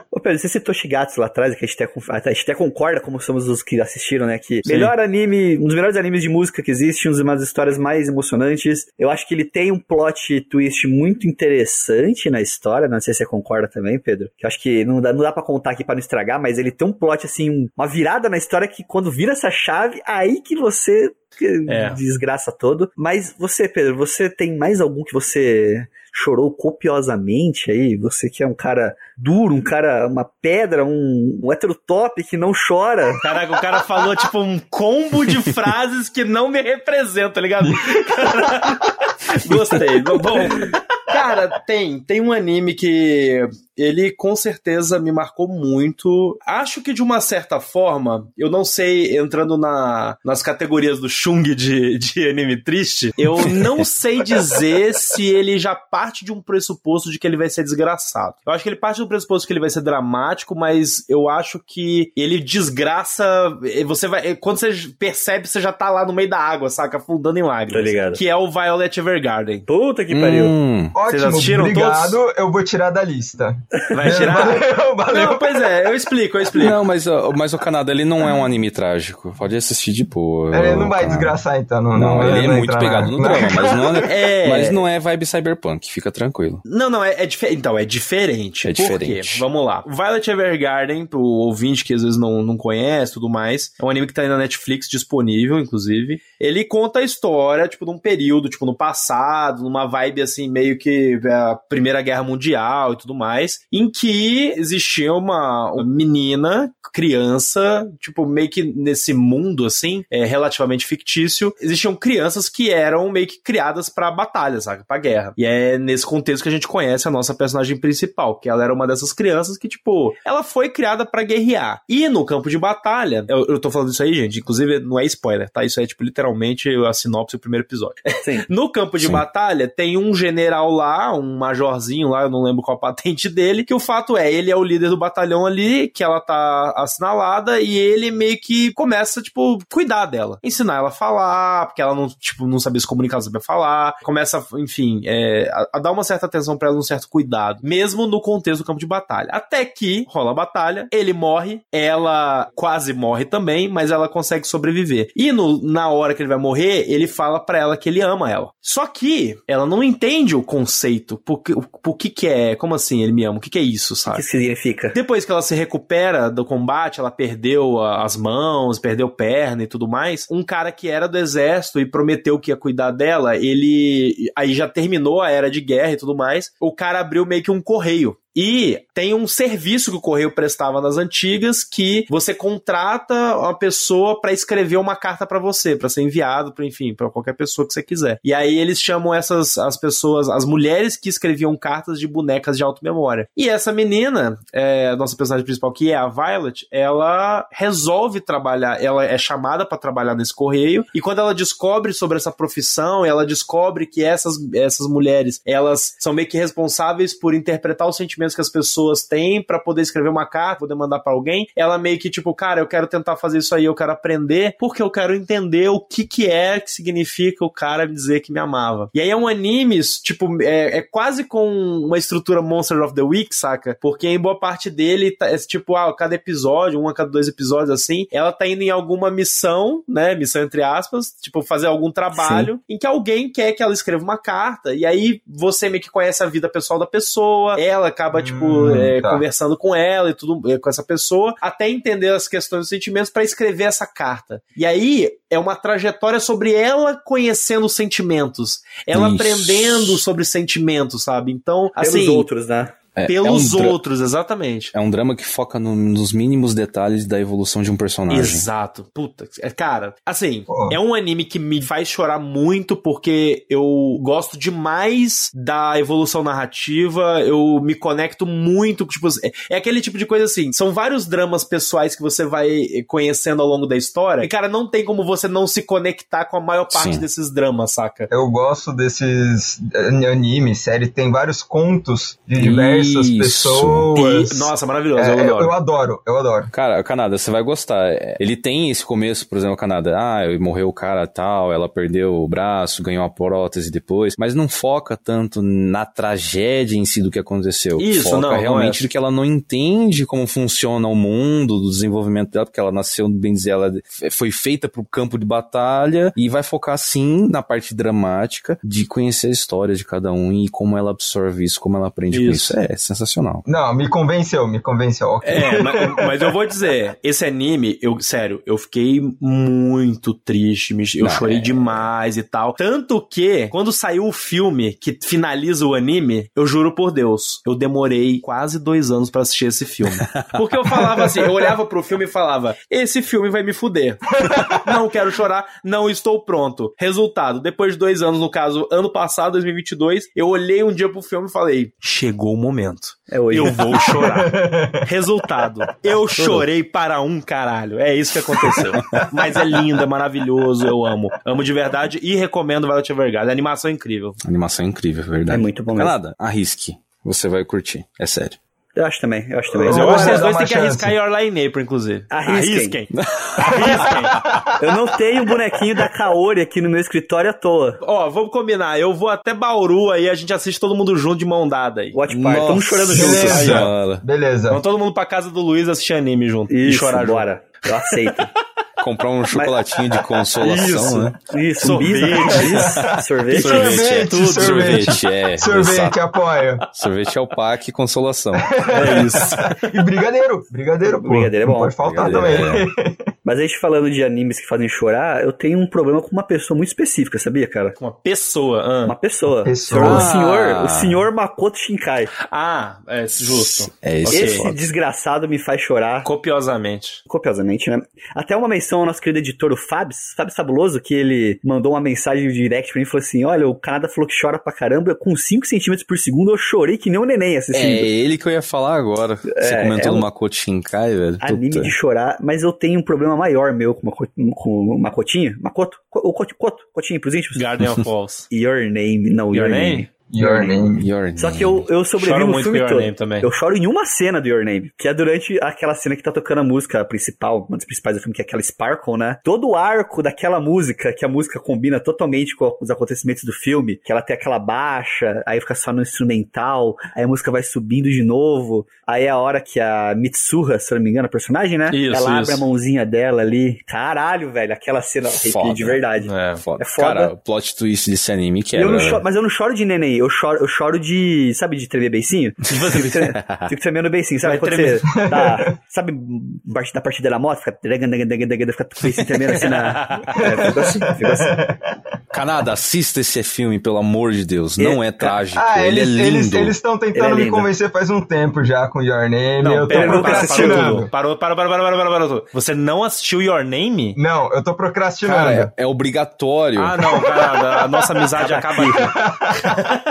Ô Pedro, você citou Shigatsu lá atrás, que a gente, até, a gente até concorda, como somos os que assistiram, né? Que Sim. melhor anime, um dos melhores animes de música que existe, uma das histórias mais emocionantes. Eu acho que ele tem um plot twist muito interessante na história, não sei se você concorda também, Pedro. Que eu acho que não dá, não dá pra contar aqui pra não estragar, mas ele tem um plot, assim, um- uma virada na história que quando vira essa chave, aí que você que É. desgraça todo. Mas você, Pedro, você tem mais algum que você chorou copiosamente aí? Você que é um cara duro, um cara, uma pedra, um, um hétero top que não chora. Caraca, o cara falou, tipo, um combo de frases que não me representam, tá ligado? Gostei. Bom, cara, tem. Tem um anime que ele com certeza me marcou muito. Acho que de uma certa forma, eu não sei, entrando na, nas categorias do Chung de, de anime triste, eu não sei dizer se ele já parte de um pressuposto de que ele vai ser desgraçado. Eu acho que ele parte do pressuposto que ele vai ser dramático, mas eu acho que ele desgraça. Você vai. Quando você percebe, você já tá lá no meio da água, saca? Afundando em lágrimas. Tô ligado. Que é o Violet Evergarden. Puta que pariu. Hum, Ótimo, obrigado. Eu vou tirar da lista. Vai tirar? Valeu, valeu. Não, pois é, eu explico, eu explico. Não, mas, mas o Canadá, ele não é um anime trágico. Pode assistir de boa. Ele não vai cara. desgraçar, então. Não, Não, ele é muito pegado na- no drama, mas não é, É. mas não é vibe cyberpunk, fica tranquilo. Não, não, é, é diferente. Então, é diferente. É Por diferente. quê? Vamos lá. Violet Evergarden, pro ouvinte que às vezes não, não conhece e tudo mais, é um anime que tá aí na Netflix disponível, inclusive. Ele conta a história, tipo, de um período, tipo, no passado, numa vibe assim, meio que é, a Primeira Guerra Mundial e tudo mais. Em que existia uma, menina, criança, tipo, meio que nesse mundo, assim, é, relativamente fictício, existiam crianças que eram meio que criadas pra batalha, sabe? Pra guerra. E é nesse contexto que a gente conhece a nossa personagem principal, que ela era uma dessas crianças que, tipo, ela foi criada pra guerrear. E no campo de batalha, eu, eu tô falando isso aí, gente, inclusive não é spoiler, tá? Isso é, tipo, literalmente a sinopse do primeiro episódio. No campo de Sim. batalha, tem um general lá, um majorzinho lá, eu não lembro qual a patente dele, que o fato é, ele é o líder do batalhão ali, que ela tá assinalada, e ele meio que começa, tipo, cuidar dela. Ensinar ela a falar, porque ela não, tipo, não sabia se comunicar, não sabia falar. Começa, enfim, é, a, a dar uma certa atenção pra ela, um certo cuidado. Mesmo no contexto do campo de batalha. Até que rola a batalha, ele morre, ela quase morre também, mas ela consegue sobreviver. E no, na hora que ele vai morrer, ele fala pra ela que ele ama ela. Só que ela não entende o conceito. Que- por que que é? Como assim ele me ama? O que que é isso, O que sabe? isso significa? Depois que ela se recupera do combate, ela perdeu as mãos, perdeu perna e tudo mais. Um cara que era do exército e prometeu que ia cuidar dela, ele aí já terminou a era de guerra e tudo mais. O cara abriu meio que um correio. E tem um serviço que o correio prestava nas antigas que você contrata uma pessoa pra escrever uma carta pra você, pra ser enviado, pra, enfim, pra qualquer pessoa que você quiser. E aí eles chamam essas as pessoas, as mulheres que escreviam cartas de bonecas de auto-memória. E essa menina, é, a nossa personagem principal, que é a Violet, ela resolve trabalhar, ela é chamada pra trabalhar nesse correio, e quando ela descobre sobre essa profissão, ela descobre que essas, essas mulheres, elas são meio que responsáveis por interpretar os sentimentos que as pessoas têm pra poder escrever uma carta, poder mandar pra alguém. Ela meio que tipo, cara, eu quero tentar fazer isso aí, eu quero aprender, porque eu quero entender o que que é que significa o cara dizer que me amava. E aí é um anime, tipo, é, é quase com uma estrutura Monster of the Week, saca? Porque em boa parte dele tá, é tipo, ah, cada episódio, um a cada dois episódios assim, ela tá indo em alguma missão, né? Missão entre aspas, tipo, fazer algum trabalho em que alguém quer que ela escreva uma carta. E aí você meio que conhece a vida pessoal da pessoa, ela acaba, tipo, Hum, é, tá. conversando com ela e tudo, é, com essa pessoa, até entender as questões dos sentimentos pra escrever essa carta. E aí é uma trajetória sobre ela conhecendo os sentimentos, ela Isso. aprendendo sobre sentimentos, sabe? Então, Pelos assim, outros, né? É, pelos é um outros, exatamente. É um drama que foca no- nos mínimos detalhes da evolução de um personagem. Exato. Puta, é, cara, assim, Pô. é um anime que me faz chorar muito porque eu gosto demais da evolução narrativa, eu me conecto muito, tipo, é, é aquele tipo de coisa assim, são vários dramas pessoais que você vai conhecendo ao longo da história, e cara, não tem como você não se conectar com a maior parte Sim. desses dramas, saca? Eu gosto desses eh, animes, série, tem vários contos de diversas Isso. pessoas. E- nossa, maravilhoso, É, eu eu, adoro. eu adoro, eu adoro. Cara, o Canadá, você vai gostar. É, Ele tem esse começo, por exemplo, o Canadá, ah, morreu o cara tal, ela perdeu o braço, ganhou a prótese depois, mas não foca tanto na tragédia em si do que aconteceu. Isso, foca não, não realmente é. do que ela não entende como funciona o mundo, do desenvolvimento dela, porque ela nasceu, bem dizer, ela foi feita pro campo de batalha e vai focar sim na parte dramática de conhecer a história de cada um e como ela absorve isso, como ela aprende com Isso. isso. É sensacional. Não, me convenceu, me convenceu. ok. É, mas, mas eu vou dizer, esse anime, eu, sério, eu fiquei muito triste, me- eu Não, chorei é. demais e tal. Tanto que, quando saiu o filme que finaliza o anime, eu juro por Deus, eu demorei quase dois anos pra assistir esse filme. Porque eu falava assim, eu olhava pro filme e falava, esse filme vai me fuder. Não quero chorar, não estou pronto. Resultado, depois de dois anos, no caso, ano passado, 2022, eu olhei um dia pro filme e falei, chegou o momento. É hoje. Eu vou chorar. Resultado, eu chorei para um caralho. É isso que aconteceu. Mas é lindo, é maravilhoso, eu amo. Amo de verdade e recomendo Violet Evergarden. A animação é incrível. A animação é incrível, é verdade. É muito bom mesmo. Canadá, arrisque. Você vai curtir. É sério. Eu acho também, eu acho também. Mas Eu acho que vocês dar dois têm que arriscar Your Line April, inclusive. Arrisquem. Arrisquem. Eu não tenho um bonequinho da Kaori aqui no meu escritório à toa. Ó, vamos combinar. Eu vou até Bauru aí, a gente assiste todo mundo junto de mão dada aí. Watch Party, estamos chorando juntos. beleza. Beleza. Vamos todo mundo pra casa do Luiz assistir anime junto. e Isso, chorar junto. bora. Eu aceito. Comprar um chocolatinho de consolação, Isso. né? Isso, bis, Sorvete. bis, sorvete. Sorvete, é tudo sorvete. sorvete, é. Sorvete, exato. apoio. Sorvete é o pack e consolação. É isso. E brigadeiro. Brigadeiro, pô. Brigadeiro é Não bom. pode faltar Brigadeiro também. Mas a gente falando de animes que fazem chorar, eu tenho um problema com uma pessoa muito específica, sabia, cara? Uma pessoa. ah. Uma pessoa. pessoa. O senhor, Ah. o senhor Makoto Shinkai. Ah, é justo. É isso. É Esse foda. desgraçado me faz chorar Copiosamente. copiosamente, né? Até uma menção ao nosso querido editor, o Fabs, Fabs Fabuloso, que ele mandou uma mensagem direct pra mim e falou assim: Olha, o Canadá falou que chora pra caramba, com 5 centímetros por segundo eu chorei que nem um neném assistindo. É ele que eu ia falar agora. Você É, comentou é um- do Makoto Shinkai, velho. Anime Puta. de chorar, mas eu tenho um problema maior meu com, Mako- com o Makotinho. Makoto? O Cotinho pros íntimos. Garden of Walls. Your Name, não, Your Your, Name? name. Your name. Your Só name. que eu, eu sobrevivo Choro no muito com filme Your todo. Name também. Eu choro em uma cena do Your Name, que é durante aquela cena que tá tocando a música principal, uma das principais do filme, que é aquela Sparkle, né? Todo o arco daquela música, que a música combina totalmente com os acontecimentos do filme, que ela tem aquela baixa, aí fica só no instrumental, aí a música vai subindo de novo, aí é a hora que a Mitsuha, se eu não me engano, a personagem, né? Isso, ela isso. abre a mãozinha dela ali. Caralho, velho, aquela cena Foda. de verdade. É. Foda. É foda. Cara, o plot twist desse anime que eu não era... choro- mas eu não choro de neném, eu choro, eu choro de, sabe, de tremer beicinho? Fico tre- Fico tremendo beicinho, sabe? Vai Quando você tá, sabe, parte da partida da moto, fica, fica beicinho tremendo assim na... É, fico assim, fico assim. Canadá, assista esse filme, pelo amor de Deus. Não é trágico. Ah, ele eles é lindo. eles estão tentando Ele é me convencer faz um tempo já com Your Name. Não, eu tô pera, procrastinando. Parou, parou, parou, parou, parou, parou, parou. Você não assistiu Your Name? Não, eu tô procrastinando. Cara, é, é obrigatório. Ah, não, cara, a nossa amizade acaba aqui.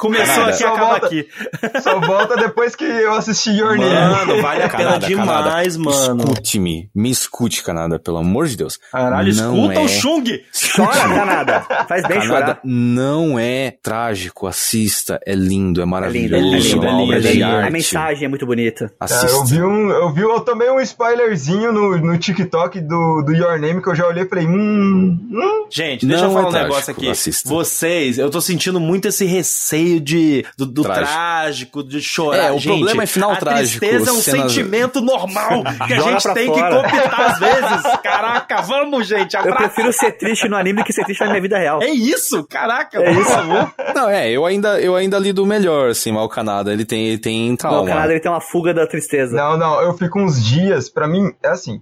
Começou Canadá. aqui, Só acaba volta- aqui. Só volta depois que eu assisti Your Name. Mano, vale a pena demais, Canadá. mano. Escute-me. Me escute, Canadá, pelo amor de Deus. Caralho, Não escuta é. o Chung! Chora, Canadá. Faz bem Canadá chorar. não é trágico. Assista. É lindo, é É lindo, é maravilhoso. lindo, é é lindo, é lindo. de A mensagem é muito bonita. É, Assista. eu vi um, eu vi eu tomei um spoilerzinho no, no TikTok do, do Your Name que eu já olhei e falei, hum, hum. Gente, deixa Não eu falar é um negócio aqui. assista. Vocês, eu tô sentindo muito esse receio de, do, do Trágico. de chorar. É, o Gente, problema é final a trágico, tristeza é um cenas- sentimento normal que a gente tem fora. que copiar às vezes. Caraca, vamos, gente. Eu abraça. prefiro ser triste no anime do que ser triste na minha vida real. É isso, caraca, É por isso. favor. Não, é, eu ainda, eu ainda lido melhor, assim, mas o Canadá, ele tem, ele tem trauma. Canadá ele tem uma fuga da tristeza. Não, não, eu fico uns dias, pra mim, é assim,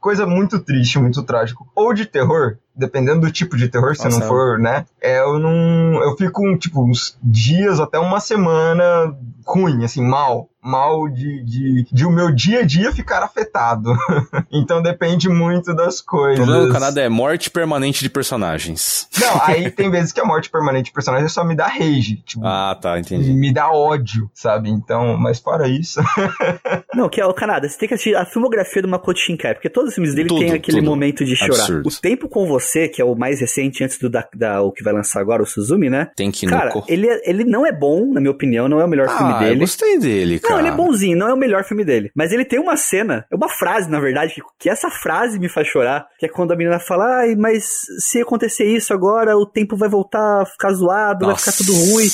coisa muito triste, muito trágico. Ou de terror, dependendo do tipo de terror, se Nossa. não for, né? É, eu não. Eu fico, tipo, uns dias até uma semana ruim, assim, mal. Mal de, de, de o meu dia a dia ficar afetado. então depende muito das O coisas. problema do Canadá é morte permanente de personagens. Não, aí tem vezes que a morte permanente de personagem só me dá rage. Tipo, Ah, tá, entendi. me dá ódio, sabe? Então, mas fora isso. Não, que é o Canadá. Você tem que assistir a filmografia do Makoto Shinkai, porque todos os filmes dele Tudo, têm aquele tudo. momento de chorar. Absurdo. O Tempo com Você, que é o mais recente antes do da, da- o que vai lançar agora, o Suzumi, né? Tem que ir Cara, ele, é- ele não é bom, na minha opinião, não é o melhor filme Ah, eu dele. gostei dele, cara. Não, ele é bonzinho, não é o melhor filme dele. Mas ele tem uma cena, é uma frase, na verdade, que, que essa frase me faz chorar. Que é quando a menina fala, ai, mas se acontecer isso agora, o tempo vai voltar a ficar zoado, vai ficar tudo ruim.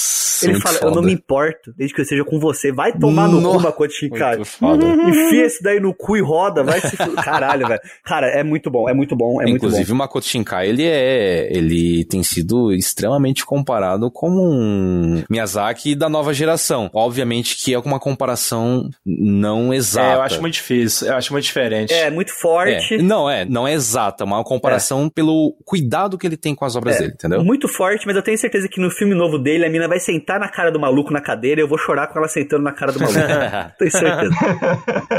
Ele muito fala, eu foda. não me importo, desde que eu esteja com você. Vai tomar no Nossa, cu, Makoto Shinkai. muito foda. Enfia esse daí no cu e roda, vai se... Caralho, velho. Cara, é muito bom, é muito bom, é muito Inclusive, bom. o Makoto Shinkai, ele é, ele tem sido extremamente comparado como um Miyazaki da nova geração. Obviamente que é uma comparação não exata. É, eu acho muito difícil, eu acho muito diferente. É, muito forte. É, não é, não é exata, mas é uma comparação pelo cuidado que ele tem com as obras dele, entendeu? Muito forte, mas eu tenho certeza que no filme novo dele, a mina vai sentar na cara do maluco na cadeira e eu vou chorar com ela sentando na cara do maluco. tenho certeza.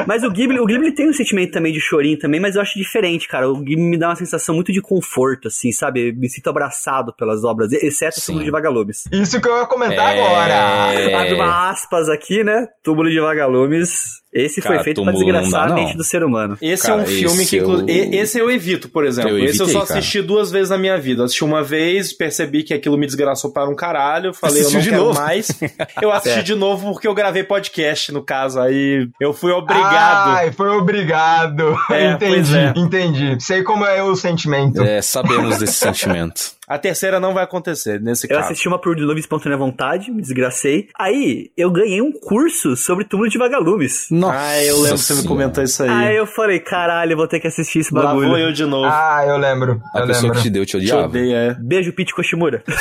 mas o Ghibli, o Ghibli tem um sentimento também de chorinho também, mas eu acho diferente, cara. O Ghibli me dá uma sensação muito de conforto, assim, sabe? Eu me sinto abraçado pelas obras, exceto o. Túmulo de Vagalumes. Isso que eu ia comentar É. agora. Uma aspas aqui, né? Túmulo de Vagalumes. Esse foi Cara, feito pra não desgraçar dá, a mente do ser humano. Esse Cara, é um filme que, eu- esse eu evito, por exemplo. Eu esse eu evitei, só cara. assisti duas vezes na minha vida. Eu assisti uma vez, percebi que aquilo me desgraçou para um caralho. Falei, Assistiu eu não de quero novo. mais. Eu assisti É. de novo porque eu gravei podcast, no caso. Aí eu fui obrigado. Ai, foi obrigado. É, entendi, é. entendi. Sei como é o sentimento. É, sabemos desse sentimento. A terceira não vai acontecer, nesse Eu caso. assisti uma por livre espontânea vontade, me desgracei. Aí, eu ganhei um curso sobre túmulo de vagalumes. Nossa Ah, eu lembro que você me comentou isso aí. Aí eu falei, caralho, eu vou ter que assistir esse Lá bagulho. vou eu de novo. Ah, eu lembro. A eu pessoa lembro. que te deu te Te odiava. odeio, é. Beijo, Pete Koshimura.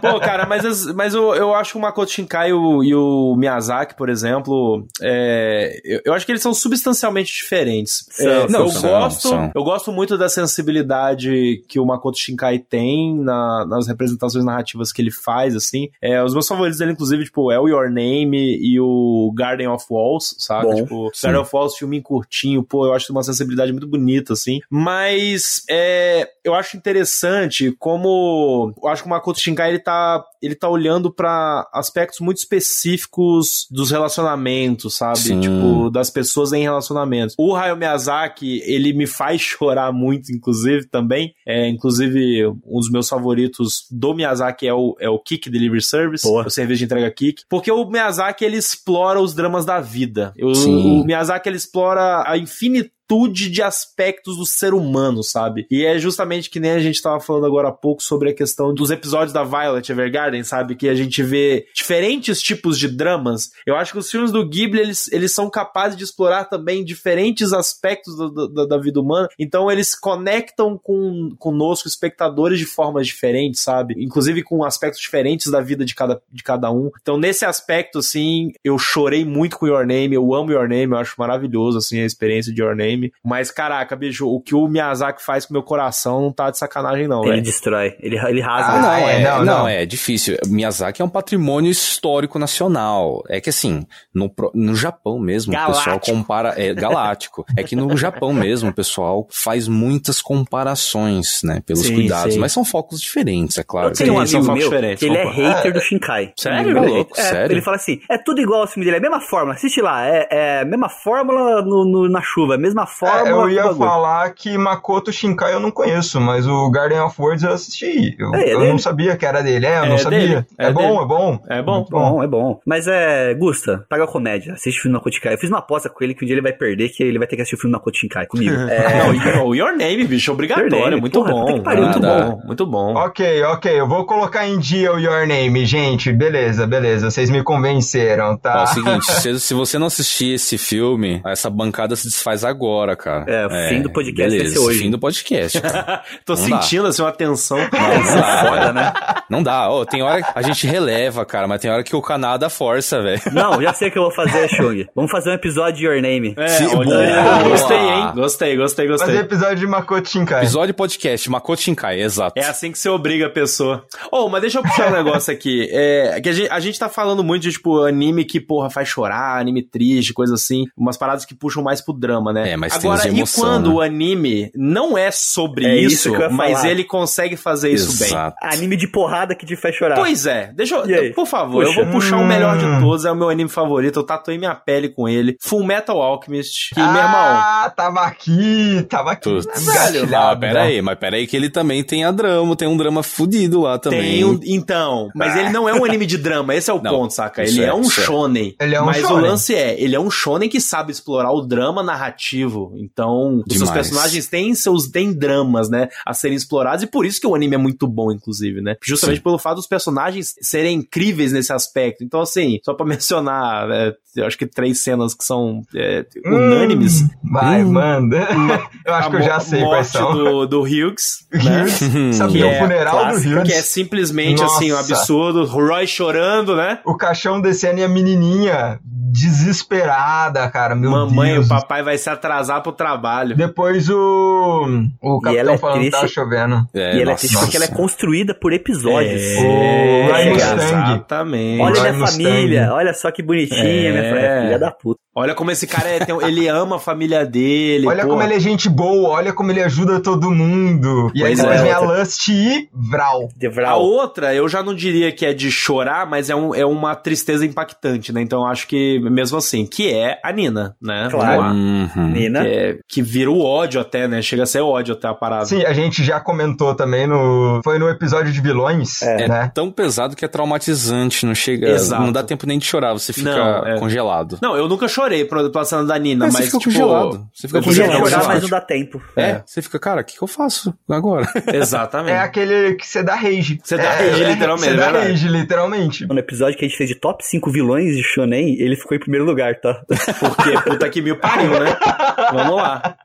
Pô, cara, mas, as- mas eu, eu acho que o Makoto Shinkai e o, e o Miyazaki, por exemplo, é, eu, eu acho que eles são substancialmente diferentes. São, É, são, eu são, gosto, são. eu gosto muito da sensibilidade que o Makoto Shinkai tem na- nas representações narrativas que ele faz, assim. É, os meus favoritos dele, inclusive, tipo, é o Your Name e o Garden of Walls, sabe? Bom, tipo, sim. Garden of Walls, filme curtinho, pô, eu acho uma sensibilidade muito bonita, assim. Mas é, eu acho interessante como eu acho que o Makoto Shinkai ele tá, ele tá olhando pra aspectos muito específicos dos relacionamentos, sabe? Sim. Tipo, das pessoas em relacionamentos. O Hayao Miyazaki, ele me faz chorar muito, inclusive, também. É, inclusive, um dos meus favoritos do Miyazaki é o, é o Kick Delivery Service, Boa. o serviço de entrega Kick. Porque o Miyazaki, ele explora os dramas da vida. O, o Miyazaki, ele explora a infinitude de aspectos do ser humano, sabe? E é justamente que nem a gente tava falando agora há pouco sobre a questão dos episódios da Violet Evergarden, sabe? Que a gente vê diferentes tipos de dramas. Eu acho que os filmes do Ghibli, eles, eles são capazes de explorar também diferentes aspectos do- do- da, da vida humana. Então eles conectam com conosco, espectadores, de formas diferentes, sabe? Inclusive com aspectos diferentes da vida de cada, de cada um. Então nesse aspecto, assim, eu chorei muito com Your Name, eu amo Your Name, eu acho maravilhoso, assim, a experiência de Your Name. Mas, caraca, bicho, o que o Miyazaki faz com o meu coração não tá de sacanagem, não, Ele velho. destrói. Ele, ele rasga. Ah, não, é, é, não, não, não. é difícil. Miyazaki é um patrimônio histórico nacional. É que assim, no, no Japão mesmo, o pessoal Galáctico. compara. É galáctico. é que no Japão mesmo, o pessoal faz muitas comparações, né? Pelos Sim, cuidados. sim. Mas são focos diferentes, é claro. Eu tenho um Sim, são amigo focos meu diferentes, que ele é concordo. hater do Shinkai. Sério? Ele é Louco. É, sério? Ele fala assim, é tudo igual o filme dele, é a mesma fórmula, assiste lá, é, é a mesma fórmula no, no- na chuva, é a mesma É, fórmula eu ia falar que Makoto Shinkai eu não conheço, mas o Garden of Words eu assisti. Eu, É, é eu não sabia que era dele. É, eu É não sabia. dele, É, é bom, dele. é bom. É bom. Bom, é bom. Mas é, Gusta, paga comédia. Assiste o filme na Kotikai. Eu fiz uma aposta com ele que um dia ele vai perder, que ele vai ter que assistir o filme na Kotikai comigo. É, Não, o Your Name, bicho, obrigatório, muito porra, bom. que pariu, muito muito bom, muito bom. Ok, ok, eu vou colocar em dia o Your Name, gente. Beleza, beleza. Vocês me convenceram, Ó, tá? é o seguinte, se, se você não assistir esse filme, essa bancada se desfaz agora, cara. É, o fim do podcast vai beleza, ser hoje. Fim do podcast, cara. Tô Não dá. sentindo assim uma tensão. Não dá, foda, né? Não dá. Ô, tem hora que a gente releva, cara, mas tem hora que o Canadá força, velho. Não, já sei o que eu vou fazer, Chung. Vamos fazer um episódio de Your Name. É, olha, boa. gostei, hein? Gostei, gostei, Fazer gostei. episódio de Makoto Shinkai. Episódio podcast, Makoto Shinkai, exato. É assim que você obriga a pessoa. Oh, mas deixa eu puxar um negócio aqui. É, que a gente, a gente tá falando muito de, tipo, anime que, porra, faz chorar, anime triste, coisa assim. Umas paradas que puxam mais pro drama, né? É, mas tem Agora, de emoção, e quando né? o anime não é sobre É isso isso, mas ele consegue fazer isso bem? Exato. Anime de porrada que te faz chorar. Pois é, deixa eu. Por favor, Puxa. eu vou puxar o melhor de Hum. todos, é o meu anime favorito, eu tatuei minha pele com ele. Full Metal Alchemist. Que, meu irmão. Ah, tava aqui, tava aqui. Putz. engatilhada. Ah, pera aí, mas pera aí que ele também tem a drama, tem um drama fudido lá também. Tem um, então, mas ele não é um anime de drama, esse é o Não, ponto, saca? Ele é, é, um é. shonen. Ele é um mas o shonen. lance é, ele é um shonen que sabe explorar o drama narrativo. Então, os seus personagens têm seus têm dramas, né, a serem explorados e por isso que o anime é muito bom, inclusive, né? Justamente Sim. pelo fato dos personagens serem incríveis nesse aspecto. Então, assim, só pra mencionar, é, eu acho que três cenas que são é, unânimes. Hum, vai, Hum. manda. eu acho que eu já sei quais morte são. do, do Hughes, né? Hughes, sabia Que o é funeral do clássica, Hughes. Que é simplesmente assim, um Nossa. absurdo. Roy chorando, né? O caixão descendo e a menininha desesperada, cara. Meu Mamãe, Deus. o papai vai se atrasar pro trabalho. Depois o. O E ela capitão é falando que triste. tava chovendo. É, e ela é nossa, triste porque ela é construída por episódios. O Ryan É, Mustang. Exatamente. Olha minha Mustang. família, olha só que bonitinha, É. minha família. Filha da puta. Olha como esse cara é, tem- ele ama a família dele. Olha pô. como ele é gente boa, olha como ele ajuda todo mundo. E aí Pois depois é, vem a Lust e Vral. A Devral. outra, eu já não diria que é de chorar, mas é, um, é uma tristeza impactante, né? Então eu acho que, mesmo assim, que é a Nina, né? Claro. Uhum. Nina. Que, é- que vira o ódio até, né? Chega a ser ódio até a parada. Sim, a gente já comentou também no. Foi no episódio de vilões, É. né? Tão pesado que é traumatizante, não chega. Exato. Não dá tempo nem de chorar, você fica Não, é. congelado. Não, eu nunca chorei cena da Nina, É, mas você fica tipo... congelado. Você fica Não, chorar, mas não. dá tempo. É, você fica, cara, o que, que eu faço agora? Exatamente. É aquele que você dá rage. Você dá É, rage, é, literalmente, Você é dá verdade. rage, literalmente. No episódio que a gente fez de top 5 vilões de Shonen, ele ficou em primeiro lugar, tá? Porque puta que me pariu, né? Vamos lá.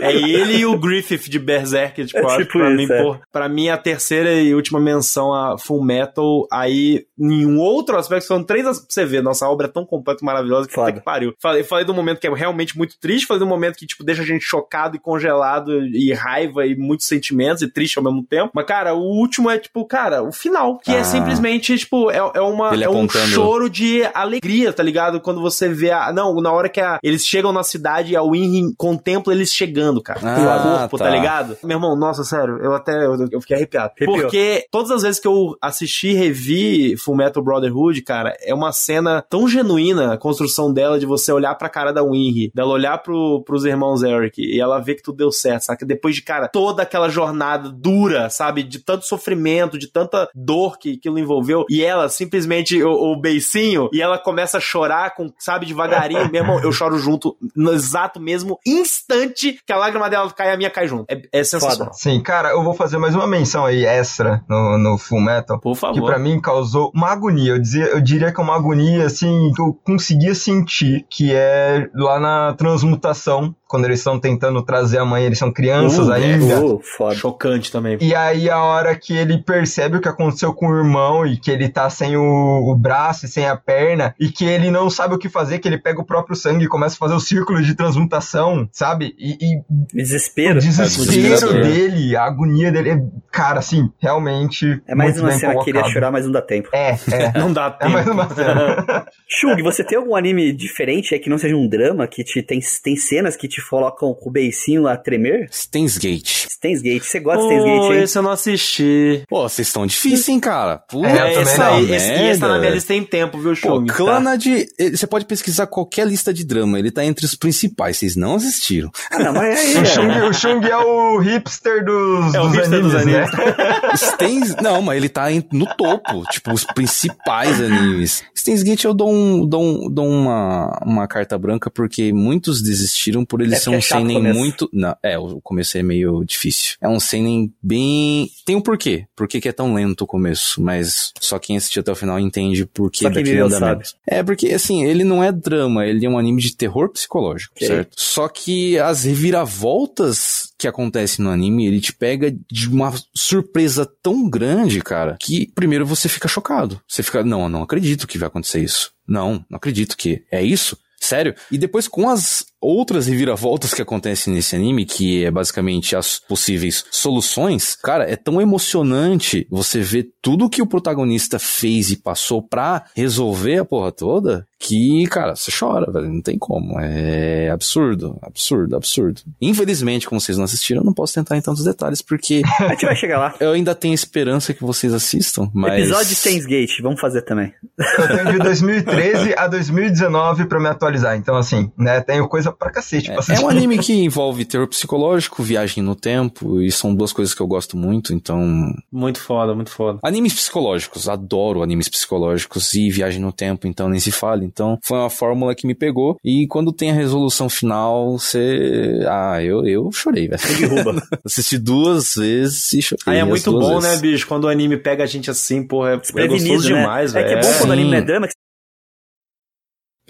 É ele e o Griffith de Berserk, tipo, É tipo pra, isso, mim, é. pra mim a terceira e última menção a Full Metal, aí em um outro aspecto, são três pra você ver, nossa obra é tão completa e maravilhosa que puta que pariu. Falei, falei do momento que é realmente muito triste, falei do momento que, tipo, deixa a gente chocado e congelado e raiva e muitos sentimentos e triste ao mesmo tempo. Mas, cara, o último é, tipo, cara, o final, que é Ah. simplesmente, tipo, é, é uma, Ele é um apontando. choro de alegria, tá ligado? Quando você vê a. Não, na hora que a- eles chegam na cidade e a Winry contempla eles chegando, cara. Ah, o corpo, tá. tá. ligado? Meu irmão, nossa, sério, eu até. Eu, eu fiquei arrepiado. Arrepiou. Porque todas as vezes que eu assisti e revi Full Metal Brotherhood, cara, é uma cena tão genuína a construção dela de você olhar pra cara da Winry, dela olhar pro, pros irmãos Eric e ela ver que tudo deu certo, saca? Depois de, cara, toda aquela jornada dura, sabe? De tanto sofrimento, de tanta dor que aquilo envolveu, e ela simplesmente, o, o beicinho, e ela começa a chorar com, sabe, devagarinho, meu irmão, eu choro junto no exato mesmo instante que a lágrima dela cai, a minha cai junto. É, é sensacional. Sim, cara, eu vou fazer mais uma menção aí extra no, no Full Metal. Por Que favor. pra mim causou uma agonia. Eu, dizia, eu diria que é uma agonia, assim, que eu conseguia sentir, que é lá na transmutação, quando eles estão tentando trazer a mãe, eles são crianças Uh, ainda. Uh, foda. Chocante também. E aí a hora que ele percebe o que aconteceu com o irmão e que ele tá sem o, o braço e sem a perna e que ele não sabe o que fazer, que ele pega o próprio sangue e começa a fazer o círculo de transmutação, sabe? E, e Desespero. o desespero desesperador. dele, a agonia dele, é, cara, assim, realmente. É mais muito uma bem cena que iria colocado. chorar, mas não dá tempo. É, é. Não dá É tempo. mais uma cena. Shug, você tem algum anime diferente é que não seja um drama, que te tem, tem cenas que te colocam com o beicinho a tremer? Steins Gate. Steins Gate, você gosta de Oh, Gate, hein? esse eu não assisti. Pô, vocês estão difíceis, hein, cara? Puta É, eu também esse aí, esse, esse tá na minha lista tem tempo, viu, Pô, Chung? Tá. Clannad, eh, você pode pesquisar qualquer lista de drama, ele tá entre os principais, vocês não assistiram. Ah, não, mas aí, O é. Chung, o Chung é o hipster dos, É o dos hipster dos animes, né? Steins, não, mas ele tá no topo, tipo, os principais animes. Steins Gate eu dou, um, dou, um- dou uma, uma carta branca porque muitos desistiram por ele É ser porque é um seinen muito... Não, é, o começo é meio difícil. É um seinen bem... Tem um porquê, por que é tão lento o começo, mas só quem assistiu até o final entende por que daquele andamento. É, porque assim, ele não é drama, ele é um anime de terror psicológico, Ok. certo? Só que as reviravoltas que acontecem no anime, ele te pega de uma surpresa tão grande, cara, que primeiro você fica chocado. Você fica, não, eu não acredito que vai acontecer isso. Não, não acredito que é isso. Sério? E depois com as outras reviravoltas que acontecem nesse anime, que é basicamente as possíveis soluções, cara, é tão emocionante você ver tudo que o protagonista fez e passou pra resolver a porra toda, que, cara, você chora, velho, não tem como. É absurdo, absurdo, absurdo. Infelizmente, como vocês não assistiram, eu não posso tentar em tantos detalhes, porque A gente vai chegar lá. eu ainda tenho esperança que vocês assistam, mas... Episódio de Gate, vamos fazer também. Eu tenho de 2013 a 2019 pra me atualizar. Então, assim, né, tenho coisa pra cacete pra É, é um anime que envolve terror psicológico, viagem no tempo, e são duas coisas que eu gosto muito, então. Muito foda, muito foda. Animes psicológicos, adoro animes psicológicos e viagem no tempo, então nem se fala. Então, foi uma fórmula que me pegou, e quando tem a resolução final, você. Ah, eu, eu chorei, velho. Derruba. Assisti duas vezes e chorei. Aí é muito bom, vezes. né, bicho? Quando o anime pega a gente assim, porra, é, é gostoso né? demais, É velho. que é bom quando o anime Sim. é drama, que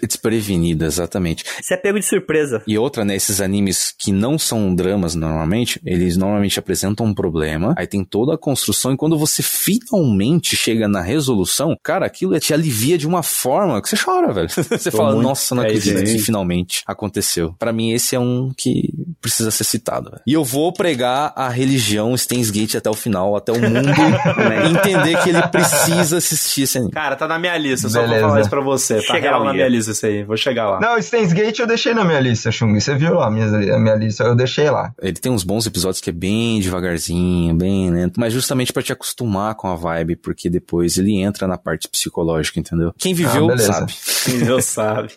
Desprevenida, exatamente. você é pego de surpresa. E outra, né, esses animes que não são dramas normalmente, eles normalmente apresentam um problema, aí tem toda a construção, e quando você finalmente chega na resolução, cara, aquilo te alivia de uma forma que você chora, velho. Você Tô fala, muito- nossa, não é acredito que finalmente aconteceu. Pra mim, esse é um que precisa ser citado. velho. E eu vou pregar a religião Steins Gate até o final, até o mundo entender que ele precisa assistir esse anime. Cara, tá na minha lista, só Beleza. vou falar isso pra você. Tá Chega real lá na minha lista isso aí, vou chegar lá. Não, Steins Gate eu deixei na minha lista, Chung. Você viu lá a minha, a minha lista? Eu deixei lá. Ele tem uns bons episódios que é bem devagarzinho, bem lento, mas justamente pra te acostumar com a vibe, porque depois ele entra na parte psicológica, entendeu? Quem viveu Ah, sabe. Quem Deus sabe.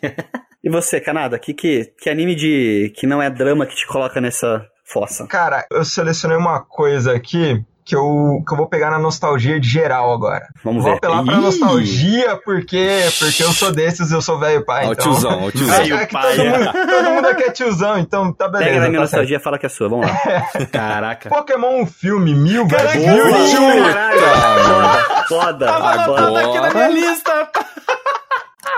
E você, Canada, que, que, que anime de que não é drama que te coloca nessa fossa? Cara, eu selecionei uma coisa aqui que eu, que eu vou pegar na nostalgia de geral agora. Vamos Vou ver. apelar pra Ih! nostalgia porque, porque eu sou desses, eu sou velho pai. Ó, o então... tiozão, ó, o tiozão. É, Velho é pai, todo, é. mundo, todo mundo aqui é tiozão, então tá beleza. Pega na minha tá nostalgia e fala que é sua, vamos lá. Caraca. Pokémon filme, mil Caraca, versus mil. Caralho, foda, foda, Tava foda. anotado aqui na minha Agora- lista.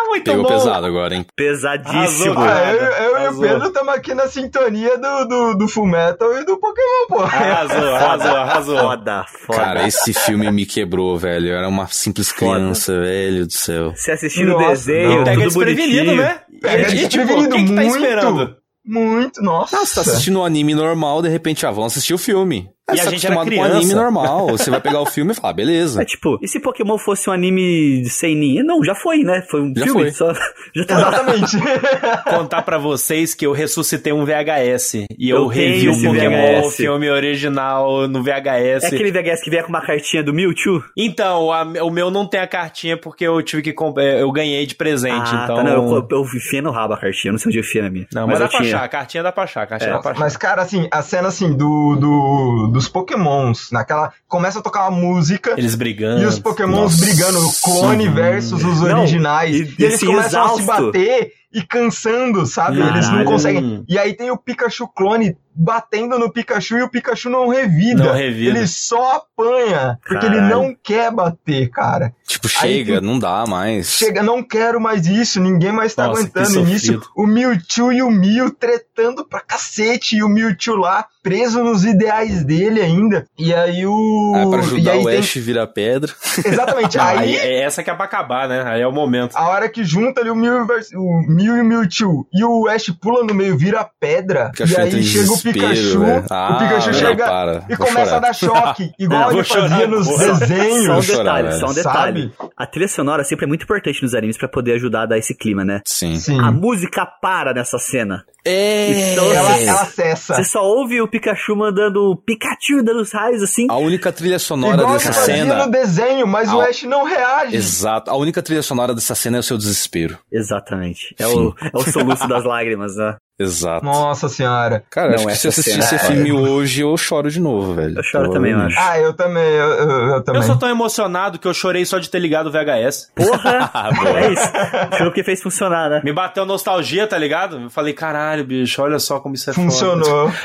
Muito Pegou bom. pesado agora, hein? Pesadíssimo. Arrasou. Ah, eu, eu e o. Pedro estamos aqui na sintonia do, do, do Full Metal e do Pokémon, pô. Arrasou, arrasou, arrasou. Foda, foda. Cara, esse filme me quebrou, velho. Eu era uma simples Foda. criança, velho do céu. Você assistindo o desenho, não. Pega tudo desprevenido, bonitinho. né? Pega E, tipo, desprevenido, que tá muito. esperando? Muito, nossa. Não, você tá assistindo um anime normal, de repente, ah, vamos assistir o filme. E você a tá gente era com criança. anime normal. Você vai pegar o filme e falar, ah, beleza. É tipo, e se Pokémon fosse um anime sem ninha? Não, já foi, né? Foi um Já filme. foi. Só, já tá Exatamente. Contar pra vocês que eu ressuscitei um VHS. E eu, Eu revi o Pokémon, VHS. filme original no VHS. É aquele VHS que vier com uma cartinha do Mewtwo? Então, a- o meu não tem a cartinha porque eu tive que comp- é, eu ganhei de presente, ah, então. tá, não, eu, eu enfiei no rabo a cartinha, eu não sei onde eu enfiei na minha. Não, mas, eu dá pra achar, a cartinha dá pra achar, a cartinha É, dá pra achar. Mas, cara, assim, a cena, assim, do, do, dos pokémons, naquela... Começa a tocar uma música Eles brigando. e os pokémons Nossa. brigando, o clone versus os Não, originais. e- E, eles começam a se exausto. bater e cansando, sabe? Eles não Caralho. conseguem. E aí tem o Pikachu clone batendo no Pikachu e o Pikachu não revida. Não revida. Ele só apanha, porque ele Caralho. não quer bater, cara. Tipo, chega, tu- não dá mais. Chega, não quero mais isso, ninguém mais tá Nossa, aguentando. Nisso, sofrido. o Mewtwo e o Mew tretando pra cacete, e o Mewtwo lá, preso nos ideais dele ainda. E aí o. Ah, pra e ajudar aí o tem- Ash vira pedra. Exatamente, Não, aí. é essa que é pra acabar, né? Aí é o momento. A hora que junta ali o Mew, o Mew e o Mewtwo e o Ash pula no meio, vira pedra. Pikachu e aí chega o Pikachu. o Ah, Pikachu não, chega para, e vou começa chorar. a dar choque, igual Não, ele fazia chorar, nos vou- Só um desenhos. chorar, detalhe, só um detalhe. Sabe? A trilha sonora sempre é muito importante nos animes pra poder ajudar a dar esse clima, né? Sim. Sim. A música para nessa cena. É. Então, Ela, É. ela cessa. Você só ouve o Pikachu mandando Pikachu dando os raios assim. A única trilha sonora Igual dessa cena. no desenho, mas o Ah, Ash não reage. Exato. A única trilha sonora dessa cena é o seu desespero. Exatamente. É Sim. o, é o soluço das lágrimas, né? Exato. Nossa senhora. Cara, Não, acho que se eu essa assistir esse é- filme hoje, eu choro de novo, velho. Eu choro também, eu acho. Ah, eu também, eu, eu, eu também. Eu sou tão emocionado que eu chorei só de ter ligado o VHS. Porra! É isso. Foi o que fez funcionar, né? Me bateu nostalgia, tá ligado? Eu falei, caralho, bicho, olha só como isso é foda.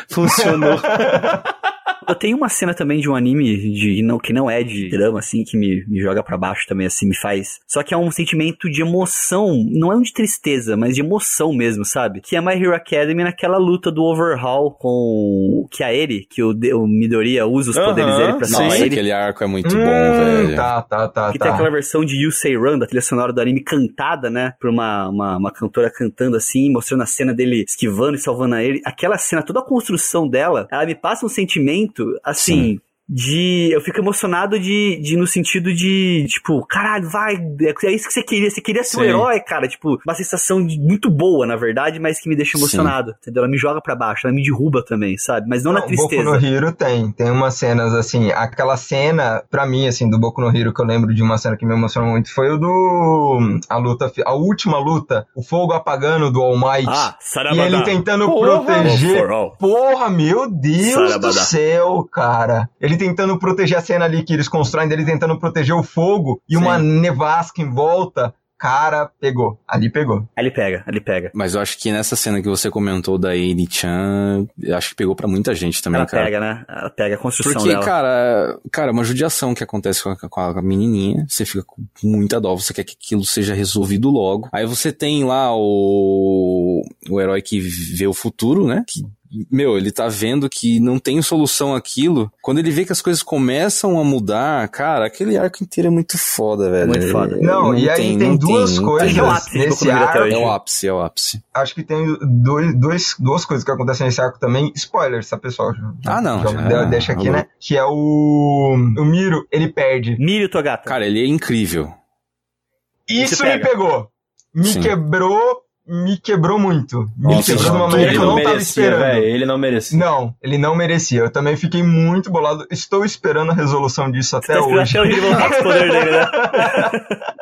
Funcionou. Eu tenho uma cena também de um anime de, não, que não é de drama, assim, que me, me joga pra baixo também, assim, me faz. Só que é um sentimento de emoção, não é um de tristeza, mas de emoção mesmo, sabe? Que é My Hero Academy naquela luta do Overhaul com o Kyaeri, que o, o Midoriya usa os Aham, poderes dele pra sim. salvar ele. aquele arco é muito Hum, bom, velho. Tá, tá, tá, Que tá. tem aquela versão de You Say Run, da trilha sonora do anime, cantada, né? Por uma, uma, uma cantora cantando assim, mostrando a cena dele esquivando e salvando a ele. Aquela cena, toda a construção dela, ela me passa um sentimento, assim. De. Eu fico emocionado de, de. No sentido de. Tipo, caralho, vai. É é isso que você queria. Você queria ser um Sim. herói, cara. Tipo, uma sensação de- muito boa, na verdade, mas que me deixa Sim. emocionado. Entendeu? Ela me joga pra baixo, ela me derruba também, sabe? Mas não, na Boku tristeza. no Hero tem. Tem umas cenas assim. Aquela cena, pra mim, assim, do Boku no Hero que eu lembro de uma cena que me emocionou muito foi o do. A luta. A última luta. O fogo apagando do All Might. Ah, e Sarabada. ele tentando Porra, proteger. For all. Porra, meu Deus Sarabada. do céu, cara. Ele tentando proteger a cena ali que eles constroem dele tentando proteger o fogo e uma nevasca em volta. Cara, pegou. Ali pegou. Ali pega, ali pega. Mas eu acho que nessa cena que você comentou da Eri-chan, eu acho que pegou pra muita gente também, Ela cara. pega, né? Ela pega a construção Porque, dela. cara, cara, uma judiação que acontece com a, com a menininha, você fica com muita dó, você quer que aquilo seja resolvido logo. Aí você tem lá o, o herói que vê o futuro, né? Que, meu, ele tá vendo que não tem solução aquilo. Quando ele vê que as coisas começam a mudar, cara, aquele arco inteiro é muito foda, velho. Muito foda. Não, e aí tem duas não coisas que é ápice nesse arco. É o ápice, é o ápice. Acho que tem dois, dois, duas coisas que acontecem nesse arco também. Spoilers, tá, pessoal? Ah, não, já já- deixa aqui, alô. né? Que é o. O Miro, ele perde. Milho Togata. Cara, ele é incrível. Isso me pegou. Me Sim. quebrou. Me quebrou muito. Me Nossa, quebrou de uma maneira Ele que eu não não tava merecia, esperando. velho. Ele não merecia. Não, ele não merecia. Eu também fiquei muito bolado. Estou esperando a resolução disso até Tá esperando hoje. até hoje ele voltar com os poderes dele, né?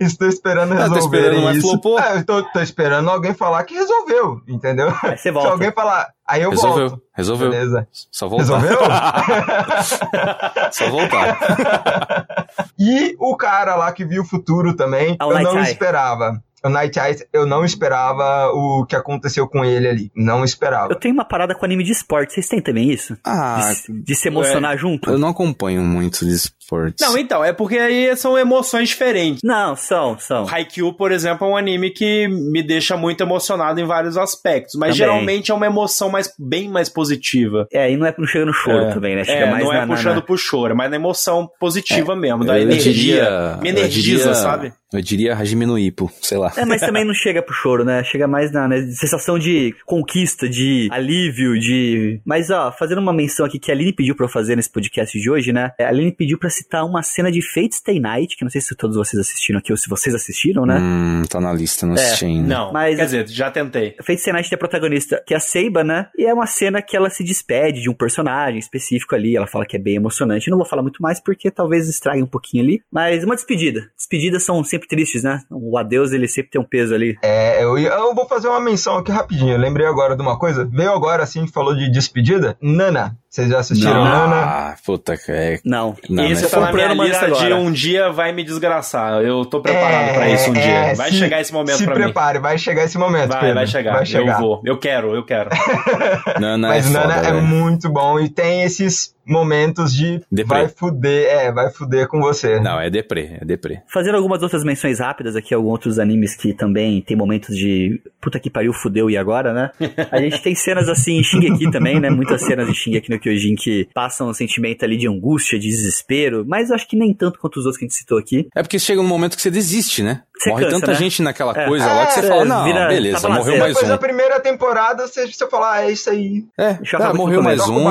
Estou esperando Ah, resolver esperando, mas isso. flopou. É, eu tô, tô esperando alguém falar que resolveu, entendeu? Aí você Se volta. alguém falar, aí eu Resolveu, volto. resolveu. Beleza. Só voltar. Resolveu? Só voltar. E o cara lá que viu o futuro também, Ah, o eu não Eye. esperava. O Night Eyes, eu não esperava o que aconteceu com ele ali. Não esperava. Eu tenho uma parada com anime de esporte. Vocês têm também isso? Ah, De, de se emocionar junto? eu não acompanho muito de esportes. Não, então, é porque aí são emoções diferentes. Não, são, são. Haikyuu, por exemplo, é um anime que me deixa muito emocionado em vários aspectos, mas Também. geralmente é uma emoção mais, bem mais positiva. É, e não, é, no choro É. também, né? Chega É, mais não é na, na- puxando na- pro choro, mas na emoção positiva mesmo, da eu energia. diria- me energiza, diria- sabe? Eu diria Hajime no Ippo, sei lá. É, mas também não chega pro choro, né? Chega mais na, na sensação de conquista, de alívio, de. Mas, ó, fazendo uma menção aqui que a Aline pediu pra eu fazer nesse podcast de hoje, né? A Aline pediu pra citar uma cena de Fate Stay Night, que não sei se todos vocês assistiram aqui ou se vocês assistiram, né? Hum, tá na lista, não É, assisti ainda. Não, Mas- quer dizer, já tentei. Fate Stay Night tem a protagonista, que é a Seiba, né? E é uma cena que ela se despede de um personagem específico ali. Ela fala que é bem emocionante. Eu não vou falar muito mais porque talvez estrague um pouquinho ali. Mas uma despedida. Despedidas são sempre tristes, né? O adeus, ele sempre tem um peso ali. É, eu, eu vou fazer uma menção aqui rapidinho. Eu lembrei agora de uma coisa. Veio agora, assim, falou de despedida. Nana. Vocês já assistiram Nana? Ah, puta, é... Não. Não, isso mas- tá na minha lista de agora. um dia vai me desgraçar. Eu tô preparado É, pra isso um dia. é, Vai se- chegar esse momento Se pra mim. prepare, vai chegar esse momento. Vai, Pedro. vai chegar. Vai chegar. Eu vou. Eu quero, eu quero. Nana Mas é Nana foda, é velho. muito bom e tem esses momentos de Deprê. vai fuder, é, vai fuder com você. Não, é deprê, é deprê. Fazendo algumas outras menções rápidas aqui, alguns outros animes que também tem momentos de puta que pariu, fudeu e agora, né? A gente tem cenas assim em Shingeki também, né? Muitas cenas de Shingeki no Kyojin que passam um sentimento ali de angústia, de desespero, mas eu acho que nem tanto quanto os outros que a gente citou aqui. É porque chega um momento que você desiste, né? Você Morre cansa, tanta né? gente naquela É. coisa lá que você É, fala, não, vira- beleza, tá morreu mais Depois um. da primeira temporada, você, você fala, ah, é isso aí. É, Já acabou morreu mais um.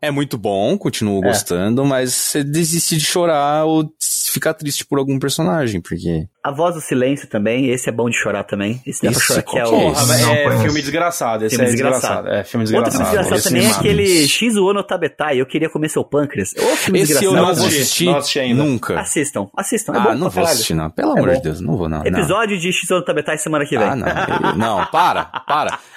É muito bom, continuo É. gostando, mas você desiste de chorar ou ficar triste por algum personagem, porque. A Voz do Silêncio também, esse é bom de chorar também. Esse dá pra chorar, que é o... é Porra? Não é conheço. filme desgraçado. Esse Filme é desgraçado. desgraçado. É filme Outro desgraçado. filme desgraçado Esse também é aquele Shizuo no Tabetai, Eu Queria Comer Seu Pâncreas. Ô, filme Esse eu desgraçado. não Não assisti, assistir não assisti ainda. nunca. Assistam, assistam. É ah, não vou assistir, não. Pelo É amor de Deus, não vou, não. não. Episódio de Shizuo no Tabetai semana que vem. Ah, não. Eu- Não, para, para.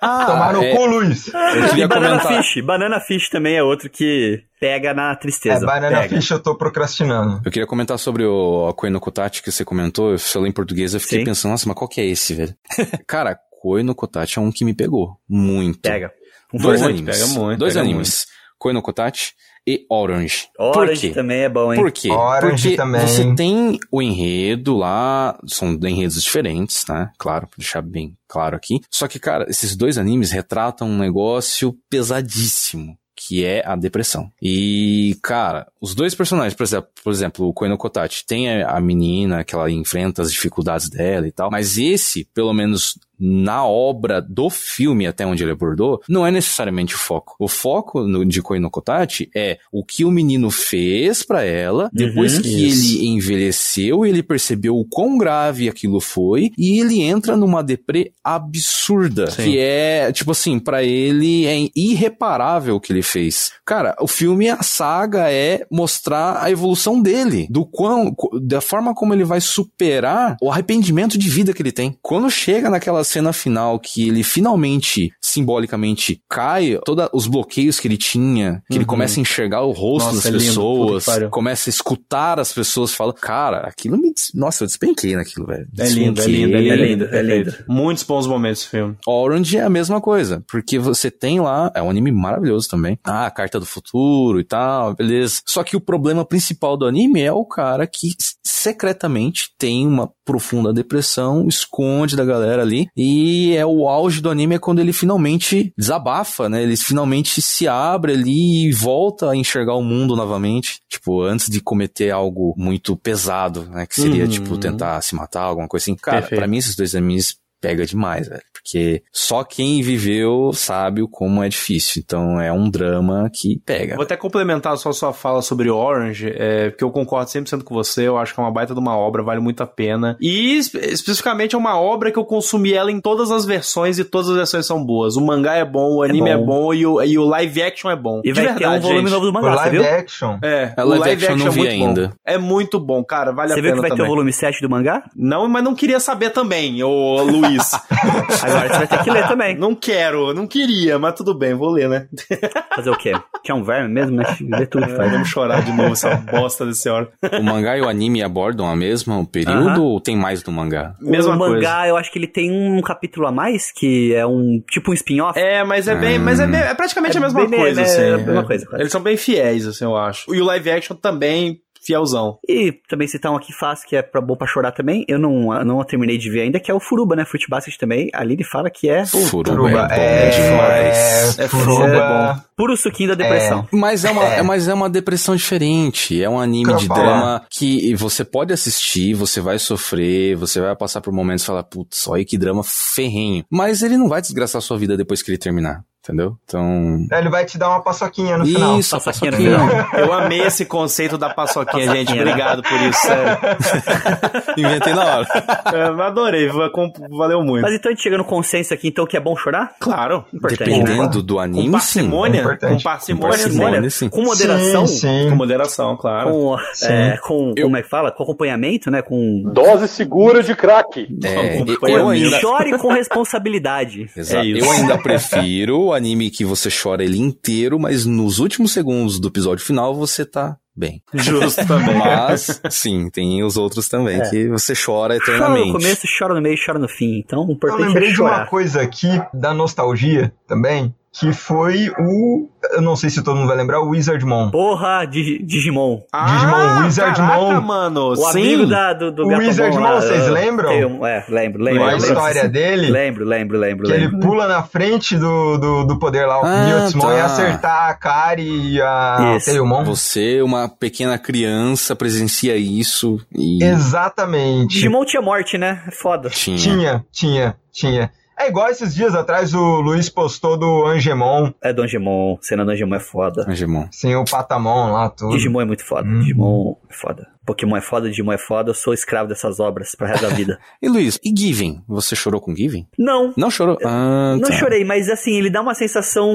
Ah, Tomar no é, cu, Luiz. eu E queria Banana comentar. Fish. Banana Fish também é outro que pega na É, tristeza. Banana pega. Fish eu tô procrastinando. Eu queria comentar sobre o no Kotachi que você comentou. Se eu ler em português, eu fiquei Sim. pensando, nossa, mas qual que é esse, velho? Cara, Koi no Kotachi é um que me pegou muito. Pega. Com Dois animes. pega muito, Dois pega animes. Koi no Kotachi e Orange. Orange Por quê? também é bom, hein? Por quê? Orange Porque também. você tem o enredo lá, são enredos diferentes, né? Claro, pra deixar bem claro aqui. Só que, cara, esses dois animes retratam um negócio pesadíssimo. Que é a depressão. E, cara, os dois personagens, por exemplo, por exemplo o Koino Kotachi, tem a a menina que ela enfrenta as dificuldades dela e tal, mas esse, pelo menos na obra do filme, até onde ele abordou, não é necessariamente o foco. O foco no, de Koino Kotachi é o que o menino fez pra ela, depois Uhum, que isso. ele envelheceu, ele percebeu o quão grave aquilo foi, e ele entra numa deprê absurda, Sim. que é, tipo assim, pra ele é irreparável o que ele fez. Cara, o filme, a saga é mostrar a evolução dele, do quão, da forma como ele vai superar o arrependimento de vida que ele tem. Quando chega naquela cena final que ele finalmente, simbolicamente, cai, todos os bloqueios que ele tinha, que ele Uhum. começa a enxergar o rosto Nossa, das é pessoas, começa a escutar as pessoas falando, cara, aquilo me, des- nossa, eu despenquei naquilo, velho. É lindo, é lindo, é lindo, É lindo, é. Muitos bons momentos esse filme. Orange é a mesma coisa, porque você tem lá, é um anime maravilhoso também. Ah, a carta do futuro e tal, beleza. Só que o problema principal do anime é o cara que secretamente tem uma profunda depressão, esconde da galera ali, e é o auge do anime é quando ele finalmente desabafa, né? Ele finalmente se abre ali e volta a enxergar o mundo novamente, tipo, antes de cometer algo muito pesado, né? Que seria, Uhum. tipo, tentar se matar, alguma coisa assim. Cara, pra mim esses dois animes pega demais, velho. Porque só quem viveu sabe o como é difícil. Então é um drama que pega. Vou até complementar só sua fala sobre Orange, é, porque eu concordo 100% com você, eu acho que é uma baita de uma obra, vale muito a pena. E espe- especificamente é uma obra que eu consumi ela em todas as versões e todas as versões são boas. O mangá é bom, o anime é bom, bom. e, o, e o live action é bom. E vai ter um verdade, volume gente. novo do O mangá, você live viu? action. É, A o live live action eu action, não é vi muito ainda. bom. É muito bom, cara, vale Você a viu pena que vai ter também. o volume 7 do mangá? Não, mas não queria saber também, ô Luiz. Isso. Agora você vai ter que ler também. Não quero, não queria, mas tudo bem, vou ler, né? Fazer o quê? Que é um verme mesmo, né? Lê tudo que É, faz. vamos chorar de novo essa bosta desse hora. O mangá e o anime abordam a mesma período Aham. ou tem mais do mangá? Mesma o coisa. mangá, eu acho que ele tem um capítulo a mais, que é um tipo um spin-off. É, mas é bem, mas é, bem- é praticamente É a mesma bem- coisa, é, assim. é a mesma É. coisa, quase. Eles são bem fiéis, assim, eu acho. E o live action também fielzão. E também citar um aqui fácil, que é pra, bom pra chorar também. Eu não, não terminei de ver ainda, que é o Furuba, né? Fruit Basket também. Ali ele fala que é Furuba Furuba, é bom é, demais. É Furuba. Furuba. puro suquinho da depressão. Mas é, uma, É. é. mas é uma depressão diferente. É um anime de drama que você pode assistir, você vai sofrer, você vai passar por momentos e falar, putz, olha que drama ferrenho. Mas ele não vai desgraçar sua vida depois que ele terminar, entendeu? Então. Ele vai te dar uma paçoquinha no final. Isso, Paçoquinha. Eu amei esse conceito da paçoquinha, gente. Né? Obrigado por isso, sério. Inventei na hora. Eu adorei, va- com- valeu muito. Mas então a gente chega no consenso aqui, então, que é bom chorar? Claro. Importante? Dependendo do Com anime, sim. parcimônia? Importante. Com parcimônia, Com sim. parcimônia. sim. Com moderação, Sim, sim. Com moderação, claro. com, Sim. é, com Eu- como é que fala? Com acompanhamento, né? Com... Dose segura de crack. É, eu, ainda. Chore com responsabilidade. Exato. É isso. eu ainda prefiro o anime que você chora ele inteiro, mas nos últimos segundos do episódio final você tá bem. Justo também. Mas, sim, tem os outros também É. que você chora Chora eternamente. no começo, chora no meio, chora no fim. Então, o Eu importante lembrei é de uma coisa aqui da nostalgia também, que foi o. Eu não sei se todo mundo vai lembrar, o Wizardmon. Porra, Digi- Digimon. Digimon, Wizardmon. Ah, Caraca, mano. O sim. amigo da, do, do O Wizardmon, vocês uh, lembram? um- é, lembro, lembro. a Lembra? lembro. história dele. Lembro, lembro, lembro, Que lembro. ele pula na frente do, do, do poder lá, o Ah, Mewtwo tá. e acertar a Kari e a Isso. Tailmon. Você, uma pequena criança, presencia isso e Exatamente. Digimon tinha morte, né? É foda. tinha. Tinha, tinha, tinha. É igual esses dias atrás o Luiz postou do Angemon, É Dongemon. Cena do Dongemon é foda. Digimon. sem o Patamon lá, tudo. Digimon é muito foda. Uhum. Digimon é foda. Pokémon é foda, Digimon é foda. Eu sou escravo dessas obras pro resto da vida. E Luiz, e Given? Você chorou com Given? Não. Não chorou? Ah, Não tá. chorei, mas assim, ele dá uma sensação.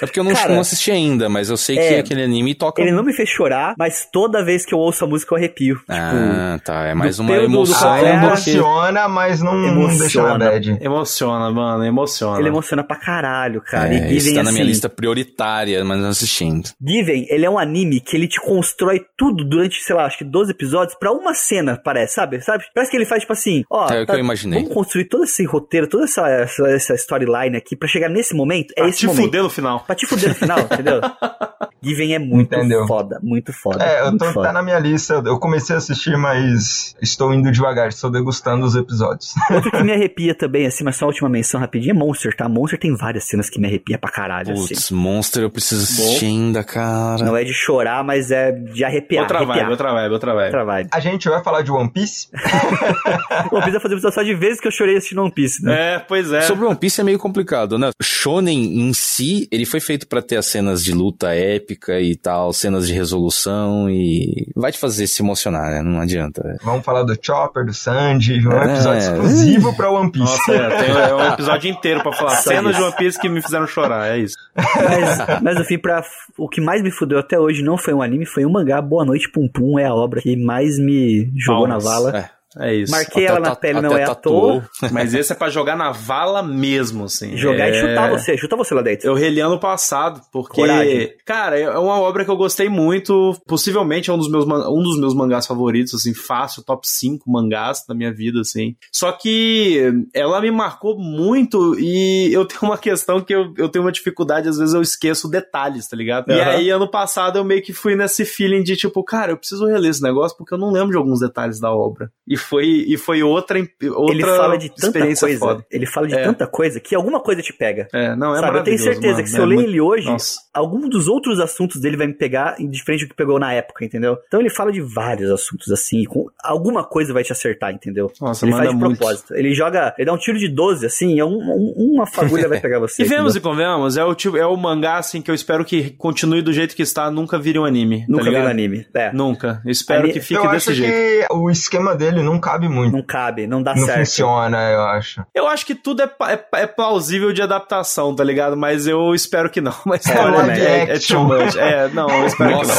É porque eu não, Cara, não assisti ainda, mas eu sei que é, aquele anime toca. Ele não me fez chorar, mas toda vez que eu ouço a música eu arrepio. Tipo, Ah, tá. É mais uma emoção Ah, que... emociona, mas não, não Emociona. deixa na bad. Emociona, mano, emociona. ele emociona pra caralho, cara. É, e isso Given, tá na minha assim, lista prioritária, mas não assisti ainda. Given, ele é um anime que ele te constrói tudo durante, sei lá, acho que 12 episódios pra uma cena, parece, sabe? Sabe? Parece que ele faz, tipo assim, ó. É o que eu imaginei. Vamos construir todo esse roteiro, toda essa, essa, essa storyline aqui pra chegar nesse momento. É Pra esse te momento. fuder no final. Pra te fuder no final, entendeu? Given é muito Entendeu. foda, muito foda. É, eu tô, foda. tá na minha lista. Eu comecei a assistir, mas estou indo devagar, estou degustando os episódios. Outro que me arrepia também, assim, mas só a última menção rapidinho é Monster, tá? Monster tem várias cenas que me arrepia pra caralho, assim. Putz, Monster eu preciso assistir ainda, cara. Não é de chorar, mas é de arrepiar. outra arrepiar. vibe, outra vibe, outra Outra vibe. A gente vai falar de One Piece? One Piece vai fazer episódio só de vezes que eu chorei assistindo One Piece, né? É, pois é. Sobre One Piece é meio complicado, né? Shonen em si, ele foi feito pra ter as cenas de luta épica e tal, cenas de resolução e vai te fazer se emocionar, né? Não adianta. Vamos falar do Chopper, do Sanji, um episódio É. exclusivo pra One Piece. Nossa, é, tem é um episódio inteiro pra falar Só cenas isso. de One Piece que me fizeram chorar, é isso. Mas, mas no fim, pra, o que mais me fudeu até hoje não foi um anime, foi um mangá. Boa Noite Pum Pum é a obra que mais me jogou Palmas. na vala. É. É isso. Marquei Até ela na pele, não é à tatuou. toa. Mas esse é pra jogar na vala mesmo, assim. Jogar e É- chutar você, chuta você lá dentro. Eu reli ano passado, porque, Coragem. cara, é uma obra que eu gostei muito, possivelmente é um dos meus, um dos meus mangás favoritos, assim, fácil, top 5 mangás da minha vida, assim. Só que ela me marcou muito e eu tenho uma questão que eu, eu tenho uma dificuldade, às vezes eu esqueço detalhes, tá ligado? E Aham. aí, ano passado, eu meio que fui nesse feeling de, tipo, cara, eu preciso reler esse negócio porque eu não lembro de alguns detalhes da obra. E foi, e foi outra, outra ele fala de tanta experiência coisa, foda. ele fala de É. tanta coisa que alguma coisa te pega. É, não, é Sabe, eu tenho certeza mano. que se É eu ler muito- ele hoje, Nossa. algum dos outros assuntos dele vai me pegar diferente do que pegou na época, entendeu? Então ele fala de vários assuntos assim, com alguma coisa vai te acertar, entendeu? Nossa, ele manda faz de muito. propósito. Ele joga, ele dá um tiro de 12 assim, é um- um- uma fagulha vai pegar você. E vemos e convenhamos, é o, tipo, é o mangá assim que eu espero que continue do jeito que está, nunca vire um anime. Nunca tá vi ligado? no anime. É, Nunca. Eu espero Ani- que fique eu desse acho jeito. que o esquema dele não cabe muito. não cabe, não dá Não certo. funciona, eu acho. Eu acho que tudo é, é, é plausível de adaptação, tá ligado? Mas eu espero que não. Mas É, olha, é, é much. É, não, eu espero que não.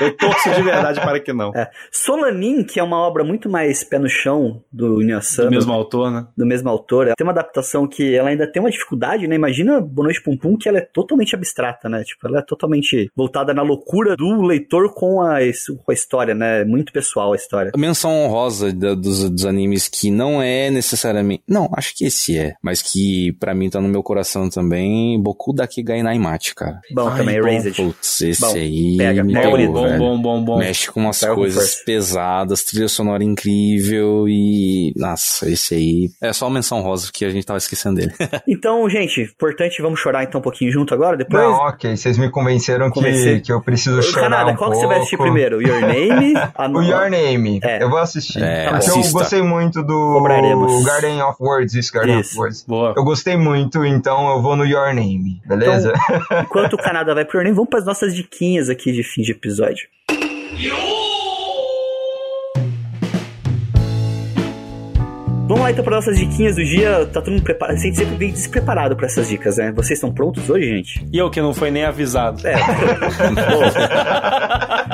Eu torço de verdade para que não. É. Solanin, que é uma obra muito mais pé no chão do Inuyasha, Do mesmo autor, né? do mesmo autor, tem uma adaptação que ela ainda tem uma dificuldade, né? Imagina Boa Noite Pum Pum, que ela é totalmente abstrata, né? Tipo, ela é totalmente voltada na loucura do leitor com a, com a história, né? Muito pessoal a história. A menção honrosa da- dos, dos animes que não é necessariamente. Não, acho que esse é. Mas que pra mim tá no meu coração também. Boku Daki Gai Naimachi, cara. Bom, Ai, também, Erased. Putz, esse Bom, aí. pega, me pega pegou, bom, bom, bom, bom. Mexe com umas com coisas pesadas, trilha sonora incrível e. Nossa, esse aí. É só uma menção rosa que a gente tava esquecendo dele. Então, gente, importante, vamos chorar então um pouquinho junto agora, depois? Não, ok, vocês me convenceram que, que eu preciso chorar Canada, um qual pouco. que você vai assistir primeiro? Your Name? A O Your Name, É. eu vou assistir. É, porque eu gostei muito do Cobraremos. Garden of Words, isso, Garden Isso. of Words. Boa. Eu gostei muito, então eu vou no Your Name, beleza? Enquanto o Canadá vai pro Your Name, vamos para as nossas diquinhas aqui de fim de episódio. よ！Vamos lá então para nossas diquinhas do dia. Tá todo mundo preparado. Gente sempre vem despreparado para essas dicas, né? Vocês estão prontos hoje, gente? E eu que não foi nem avisado. É. Pô.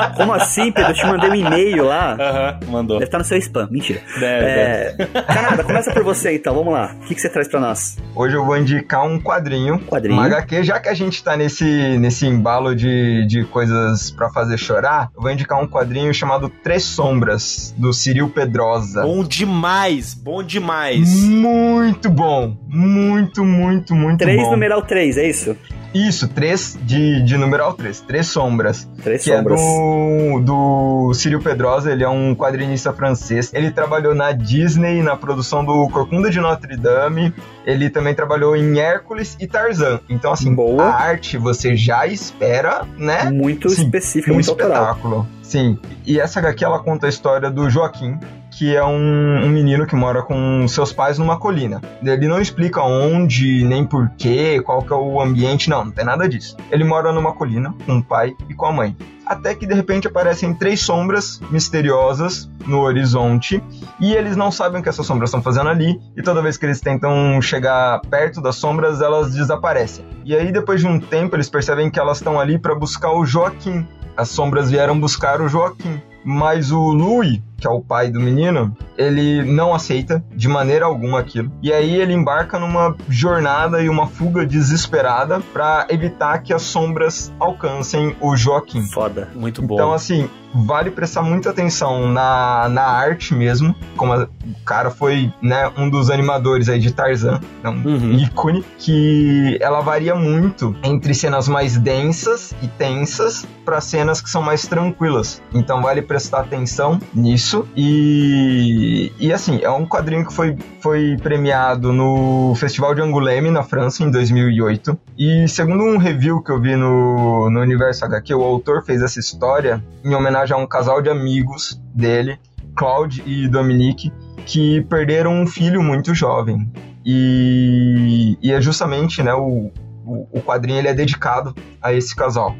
Como assim, Pedro? Eu te mandei um e-mail lá. Aham, mandou. Deve estar no seu spam. Mentira. Deve, É... Canada, começa por você então. Vamos lá. O que, que você traz para nós? Hoje eu vou indicar um quadrinho, Quadrinho. uma HQ, já que a gente tá nesse, nesse embalo de, de coisas pra fazer chorar, eu vou indicar um quadrinho chamado Três Sombras, do Ciril Pedrosa. Bom demais, bom demais. Muito bom, muito, muito, muito 3 bom. numeral 3, é isso? Isso, três de, de numeral 3, Três Sombras. Três que sombras. é do, do Círio Pedrosa, ele é um quadrinista francês. Ele trabalhou na Disney, na produção do Corcunda de Notre Dame. Ele também trabalhou em Hércules e Tarzan. Então, assim, Boa. a arte você já espera, né? Muito Sim, específico, um muito autoral. espetáculo. Sim. E essa HQ, ela conta a história do Joaquim, que é um, um menino que mora com seus pais numa colina. Ele não explica onde, nem porquê, qual que é o ambiente, não, não tem nada disso. Ele mora numa colina com o pai e com a mãe. Até que de repente aparecem três sombras misteriosas no horizonte e eles não sabem o que essas sombras estão fazendo ali e toda vez que eles tentam chegar perto das sombras, elas desaparecem. E aí depois de um tempo eles percebem que elas estão ali para buscar o Joaquim. As sombras vieram buscar o Joaquim. Mas o Louis, que é o pai do menino, ele não aceita de maneira alguma aquilo. E aí ele embarca numa jornada e uma fuga desesperada para evitar que as sombras alcancem o Joaquim. Foda. Muito bom. Então, assim, vale prestar muita atenção na, na arte mesmo. Como a- o cara foi né, um dos animadores aí de Tarzan, é um Uhum. ícone, que ela varia muito entre cenas mais densas e tensas para cenas que são mais tranquilas. Então vale prestar atenção nisso. E, e assim, é um quadrinho que foi, foi premiado no Festival de Angoulême, na França, em 2008. E segundo um review que eu vi no, no Universo HQ, o autor fez essa história em homenagem a um casal de amigos dele, Claude e Dominique, que perderam um filho muito jovem. E, e é justamente, né, o, o, o quadrinho ele é dedicado a esse casal.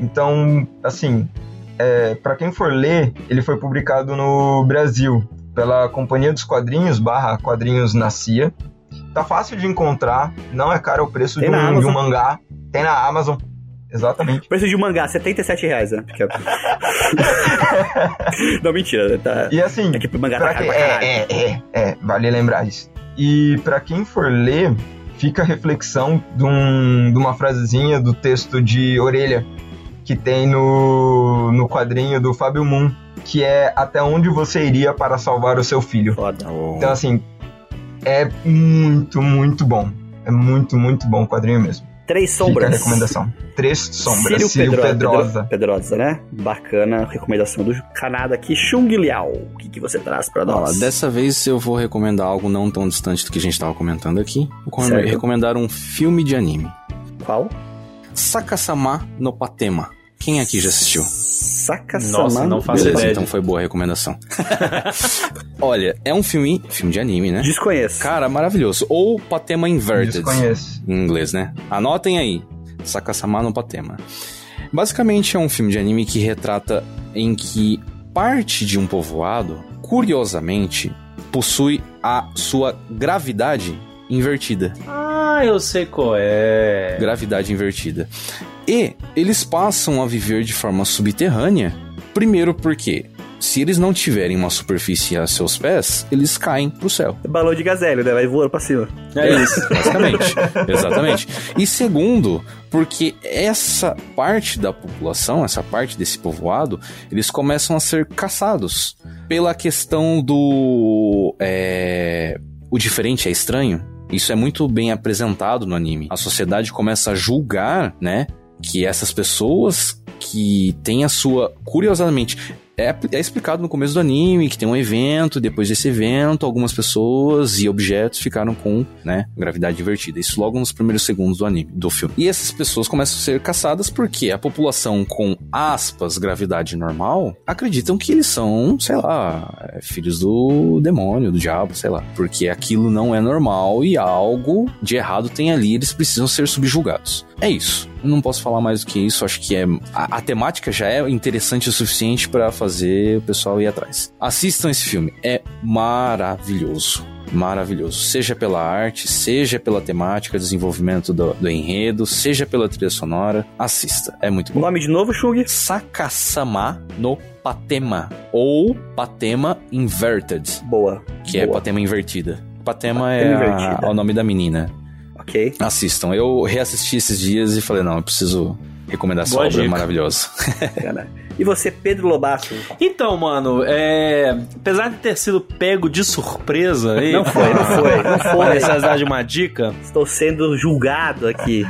Então, assim, é, para quem for ler, ele foi publicado no Brasil pela Companhia dos Quadrinhos barra Quadrinhos na CIA. Tá fácil de encontrar, não é caro o preço de um, de um mangá. Tem na Amazon, exatamente. Preço de um mangá, 77 reais, né? Porque... não, mentira. Tá... E assim, É que mangá tá caralho. é, é, é, é, vale lembrar isso. E para quem for ler, fica a reflexão de, um- de uma frasezinha do texto de Orelha que tem no, no quadrinho do Fábio Moon, que é até onde você iria para salvar o seu filho. Foda. Então assim, é muito, muito bom. É muito, muito bom o quadrinho mesmo. Três Fica a sombras. recomendação. Três sombras. Círio Círio Pedro- Pedrosa. Pedro- Pedrosa, né? Bacana. Recomendação do Canadá aqui. Chung Liao. O que, que você traz pra Ó, nós? dessa vez eu vou recomendar algo não tão distante do que a gente tava comentando aqui. Vou Certo. recomendar um filme de anime. Qual? Sakasama no Patema. Quem aqui já assistiu? Saka-sama. Nossa, não faço Beleza, ideia. então foi boa a recomendação. Olha, é um filme, filme de anime, né? Desconheço. Cara, maravilhoso. Ou Patema Inverted. Desconheço. em inglês, né? Anotem aí. Sakasama no Patema. Basicamente é um filme de anime que retrata em que parte de um povoado, curiosamente, possui a sua gravidade invertida. Ah, eu sei qual é. Gravidade invertida. E eles passam a viver de forma subterrânea, primeiro porque se eles não tiverem uma superfície a seus pés, eles caem pro céu. Balão de gazélio, né? Vai voando pra cima. É isso, basicamente. Exatamente. E segundo, porque essa parte da população, essa parte desse povoado, eles começam a ser caçados pela questão do. É, o diferente é estranho. Isso é muito bem apresentado no anime. A sociedade começa a julgar, né? Que essas pessoas que têm a sua. Curiosamente, é, é, explicado no começo do anime que tem um evento, depois desse evento, algumas pessoas e objetos ficaram com, né, gravidade invertida. Isso logo nos primeiros segundos do anime, do filme. E essas pessoas começam a ser caçadas porque a população com aspas gravidade normal acreditam que eles são, sei lá, é, filhos do demônio, do diabo, sei lá. Porque aquilo não é normal e algo de errado tem ali, eles precisam ser subjugados. É isso. Não posso falar mais do que isso, acho que é a, a temática já é interessante o suficiente para fazer o pessoal ir atrás. Assistam esse filme, é maravilhoso maravilhoso. Seja pela arte, seja pela temática, desenvolvimento do, do, enredo, seja pela trilha sonora, assista. É muito bom. O nome de novo, Shug? Sakasama no Patema. Ou Patema Inverted. Boa. Que é Boa. é Patema invertida. Patema, é a, o nome da menina. Ok. Assistam. Eu reassisti esses dias e falei, não, eu preciso recomendar essa obra dica. maravilhosa. E você, Pedro Lobato? Então, mano, é... apesar de ter sido pego de surpresa... Aí, não foi, não foi, não foi. Necessidade de uma dica... Estou sendo julgado aqui.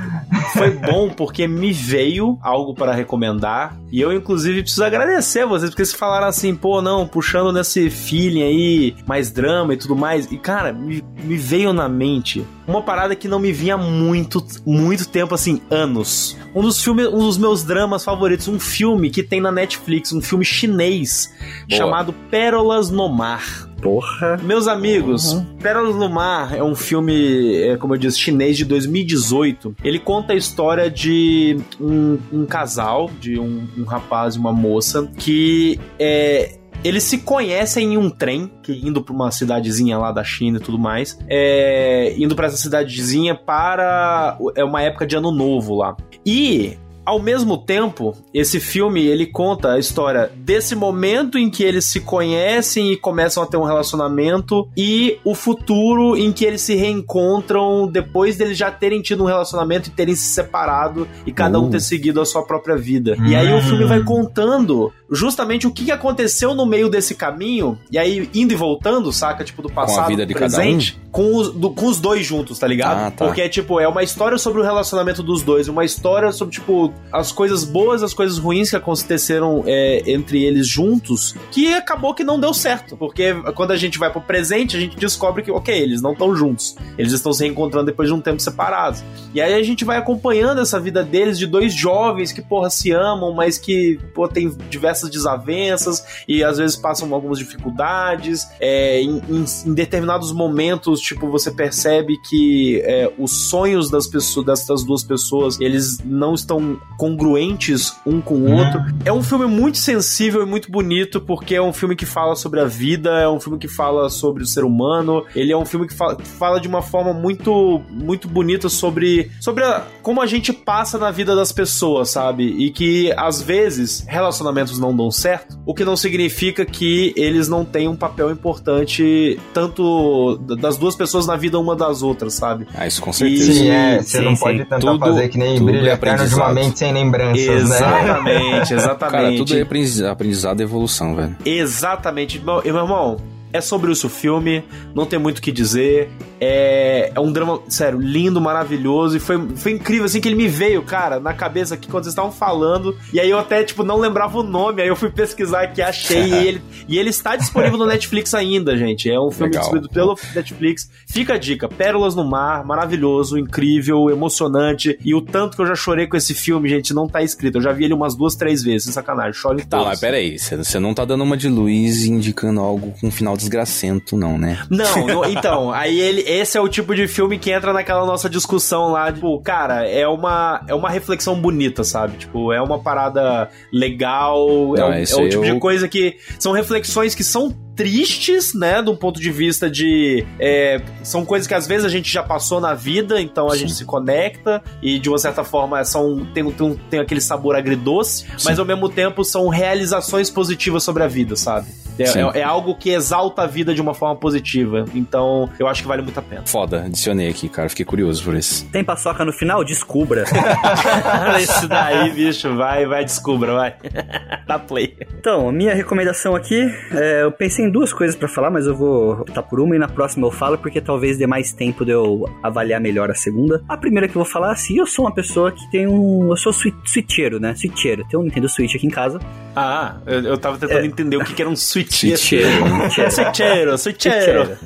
Foi bom porque me veio algo para recomendar e eu, inclusive, preciso agradecer a vocês, porque vocês falaram assim, pô, não, puxando nesse feeling aí, mais drama e tudo mais. E, cara, me, me veio na mente uma parada que não me vinha muito, muito tempo, assim, anos. Um dos filmes, um dos meus dramas favoritos, um filme que tem na Netflix, um filme chinês Boa. chamado Pérolas no Mar. Porra. Meus amigos, uhum. Pérolas no Mar é um filme, é, como eu disse, chinês de 2018. Ele conta a história de um, um casal, de um, um, rapaz e uma moça, que é, eles se conhecem em um trem, que indo para uma cidadezinha lá da China e tudo mais, é, indo para essa cidadezinha para é uma época de ano novo lá. E ao mesmo tempo, esse filme ele conta a história desse momento em que eles se conhecem e começam a ter um relacionamento e o futuro em que eles se reencontram depois deles já terem tido um relacionamento e terem se separado e cada uh. um ter seguido a sua própria vida. E aí o filme vai contando justamente o que aconteceu no meio desse caminho e aí indo e voltando, saca? Tipo, do passado, de presente? Com, os, do, com os dois juntos, tá ligado? Ah, tá. Porque, tipo, é uma história sobre o relacionamento dos dois, uma história sobre, tipo, as coisas boas, as coisas ruins que aconteceram é, entre eles juntos, que acabou que não deu certo. Porque quando a gente vai pro presente, a gente descobre que, ok, eles não estão juntos. Eles estão se reencontrando depois de um tempo separados. E aí a gente vai acompanhando essa vida deles de dois jovens que, porra, se amam, mas que, pô, tem diversas desavenças e às vezes passam algumas dificuldades. É, em, em, em, determinados momentos, tipo, você percebe que é, os sonhos das pessoas, dessas duas pessoas, eles não estão congruentes um com o outro. É um filme muito sensível e muito bonito, porque é um filme que fala sobre a vida, é um filme que fala sobre o ser humano, ele é um filme que fala, fala de uma forma muito, muito bonita sobre, sobre a, como a gente passa na vida das pessoas, sabe? E que às vezes relacionamentos não dão certo, o que não significa que eles não têm um papel importante tanto das duas pessoas na vida uma das outras, sabe? Ah, isso com certeza. E, sim, é, você sim, não sim. pode tentar tudo, fazer que nem brilha eterno de uma mente sem lembranças, exatamente, né? Exatamente, Cara, tudo é aprendizado e evolução, velho. Exatamente. Meu, meu irmão, é sobre isso o filme, não tem muito o que dizer. É, é um drama, sério, lindo, maravilhoso. E foi, foi incrível, assim, que ele me veio, cara, na cabeça aqui quando vocês estavam falando. E aí eu até, tipo, não lembrava o nome. Aí eu fui pesquisar aqui, achei. e, ele, e ele está disponível no Netflix ainda, gente. É um filme Legal. distribuído pelo Netflix. Fica a dica: Pérolas no Mar, maravilhoso, incrível, emocionante. E o tanto que eu já chorei com esse filme, gente, não tá escrito. Eu já vi ele umas duas, três vezes, sem sacanagem. Choro em Tá, mas peraí, você não tá dando uma de Luiz indicando algo com um final desgracento, não, né? Não, não então, aí ele, esse é o tipo de filme que entra naquela nossa discussão lá, tipo, cara, é uma, é uma reflexão bonita, sabe? Tipo, é uma parada legal, não, é, é, o tipo eu... de coisa que são reflexões que são tristes, né? De um ponto de vista de. é, são coisas que às vezes a gente já passou na vida, então a Sim. gente se conecta e de uma certa forma são, tem, tem, tem aquele sabor agridoce, mas ao mesmo tempo são realizações positivas sobre a vida, sabe? É, é- é algo que exalta a vida de uma forma positiva. Então eu acho que vale muito a pena. Foda, adicionei aqui, cara. Fiquei curioso por isso. Tem paçoca no final? Descubra. Esse daí, bicho, vai, vai, descubra, vai. Dá play. Então, a minha recomendação aqui, é, eu pensei em duas coisas pra falar, mas eu vou optar por uma e na próxima eu falo, porque talvez dê mais tempo de eu avaliar melhor a segunda. A primeira que eu vou falar, assim, eu sou uma pessoa que tem um... Eu sou swi- switcheiro, né? Switcheiro. Tem um Nintendo Switch aqui em casa. Ah, eu, eu tava tentando entender o que, que era um switcheiro. Switcheiro, né? Switcheiro, switcheiro.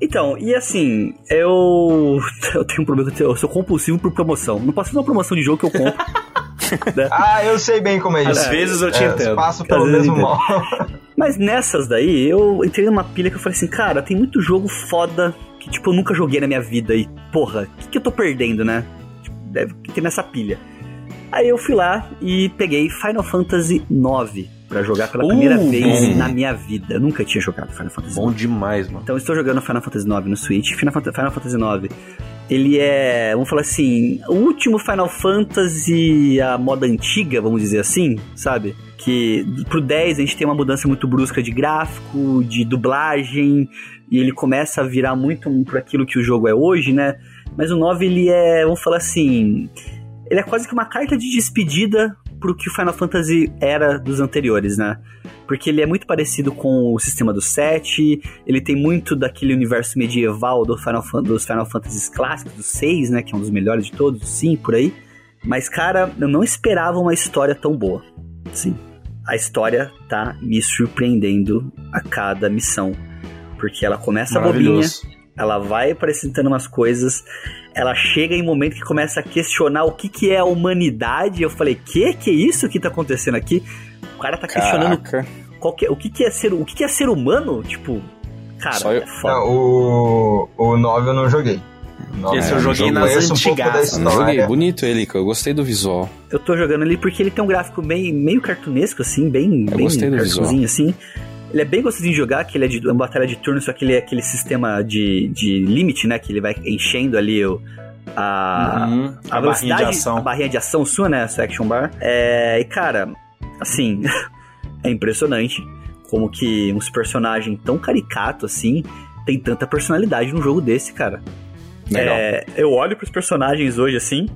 Então, e assim, eu, eu tenho um problema, eu sou compulsivo por promoção. Não posso fazer uma promoção de jogo que eu compro. Ah, eu sei bem como é isso. Às vezes eu te É, entendo. Passo pelo Às mesmo eu mal. Mas nessas daí, eu entrei numa pilha que eu falei assim, cara, tem muito jogo foda que, tipo, eu nunca joguei na minha vida. E, porra, o que, que eu tô perdendo, né? Tipo, deve ter nessa pilha. Aí eu fui lá e peguei Final Fantasy IX pra jogar pela Uh, primeira vez bom. na minha vida. Eu nunca tinha jogado Final Fantasy Bom demais, mano. Então eu estou jogando Final Fantasy IX no Switch. Final, Final Fantasy IX, ele é, vamos falar assim, o último Final Fantasy a moda antiga, vamos dizer assim, sabe? Que pro 10 a gente tem uma mudança muito brusca de gráfico, de dublagem, e ele começa a virar muito para aquilo que o jogo é hoje, né? Mas o 9 ele é, vamos falar assim, ele é quase que uma carta de despedida pro que o Final Fantasy era dos anteriores, né? Porque ele é muito parecido com o sistema do 7, ele tem muito daquele universo medieval do Final, dos Final Fantasies clássicos, do 6, né? Que é um dos melhores de todos, sim, por aí. Mas, cara, eu não esperava uma história tão boa. Sim. A história tá me surpreendendo a cada missão. Porque ela começa bobinha, ela vai apresentando umas coisas, ela chega em um momento que começa a questionar o que, que é a humanidade. Eu falei, que que é isso que tá acontecendo aqui? O cara tá questionando que é- o que, que é ser o que, que é ser humano? Tipo, cara, Só eu- é foda. Não, o, o 9 eu não joguei. O 9 Esse eu joguei não nas um antigas. Não joguei. Bonito ele. Eu gostei do visual. Eu tô jogando ali porque ele tem um gráfico meio, meio cartunesco, assim, bem, Eu bem cartunzinho, assim. Ele é bem gostosinho de jogar, que ele é de uma batalha de turno, só que ele é aquele sistema de, de limite, né? Que ele vai enchendo ali o, a, Uhum. a, A barrinha de ação. a barrinha de ação sua, né? A sua action bar. É, e cara, assim, é impressionante como que uns personagens tão caricatos assim tem tanta personalidade num jogo desse, cara. Legal. É, eu olho pros personagens hoje assim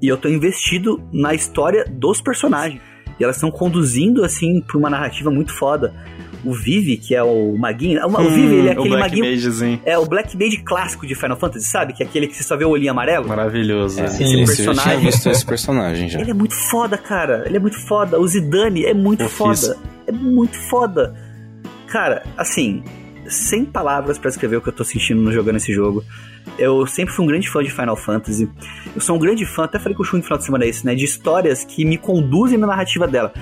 e eu tô investido na história dos personagens. E elas estão conduzindo assim pra uma narrativa muito foda. O Vivi, que é o maguinho, o, o Vivi, ele é Hum, o aquele Black maguinho Magezinho. é o Black Mage clássico de Final Fantasy, sabe? Que é aquele que você só vê o olhinho amarelo. Maravilhoso. É, esse. sim. esse eu já tinha personagem- visto esse personagem já. Ele é muito foda, cara. Ele é muito foda. O Zidane é muito Fofíssimo. foda. É muito foda. Cara, assim, sem palavras pra descrever o que eu tô sentindo no jogando esse jogo. Eu sempre fui um grande fã de Final Fantasy. Eu sou um grande fã, até falei com o Shun no final de semana isso, né? De histórias que me conduzem na narrativa dela.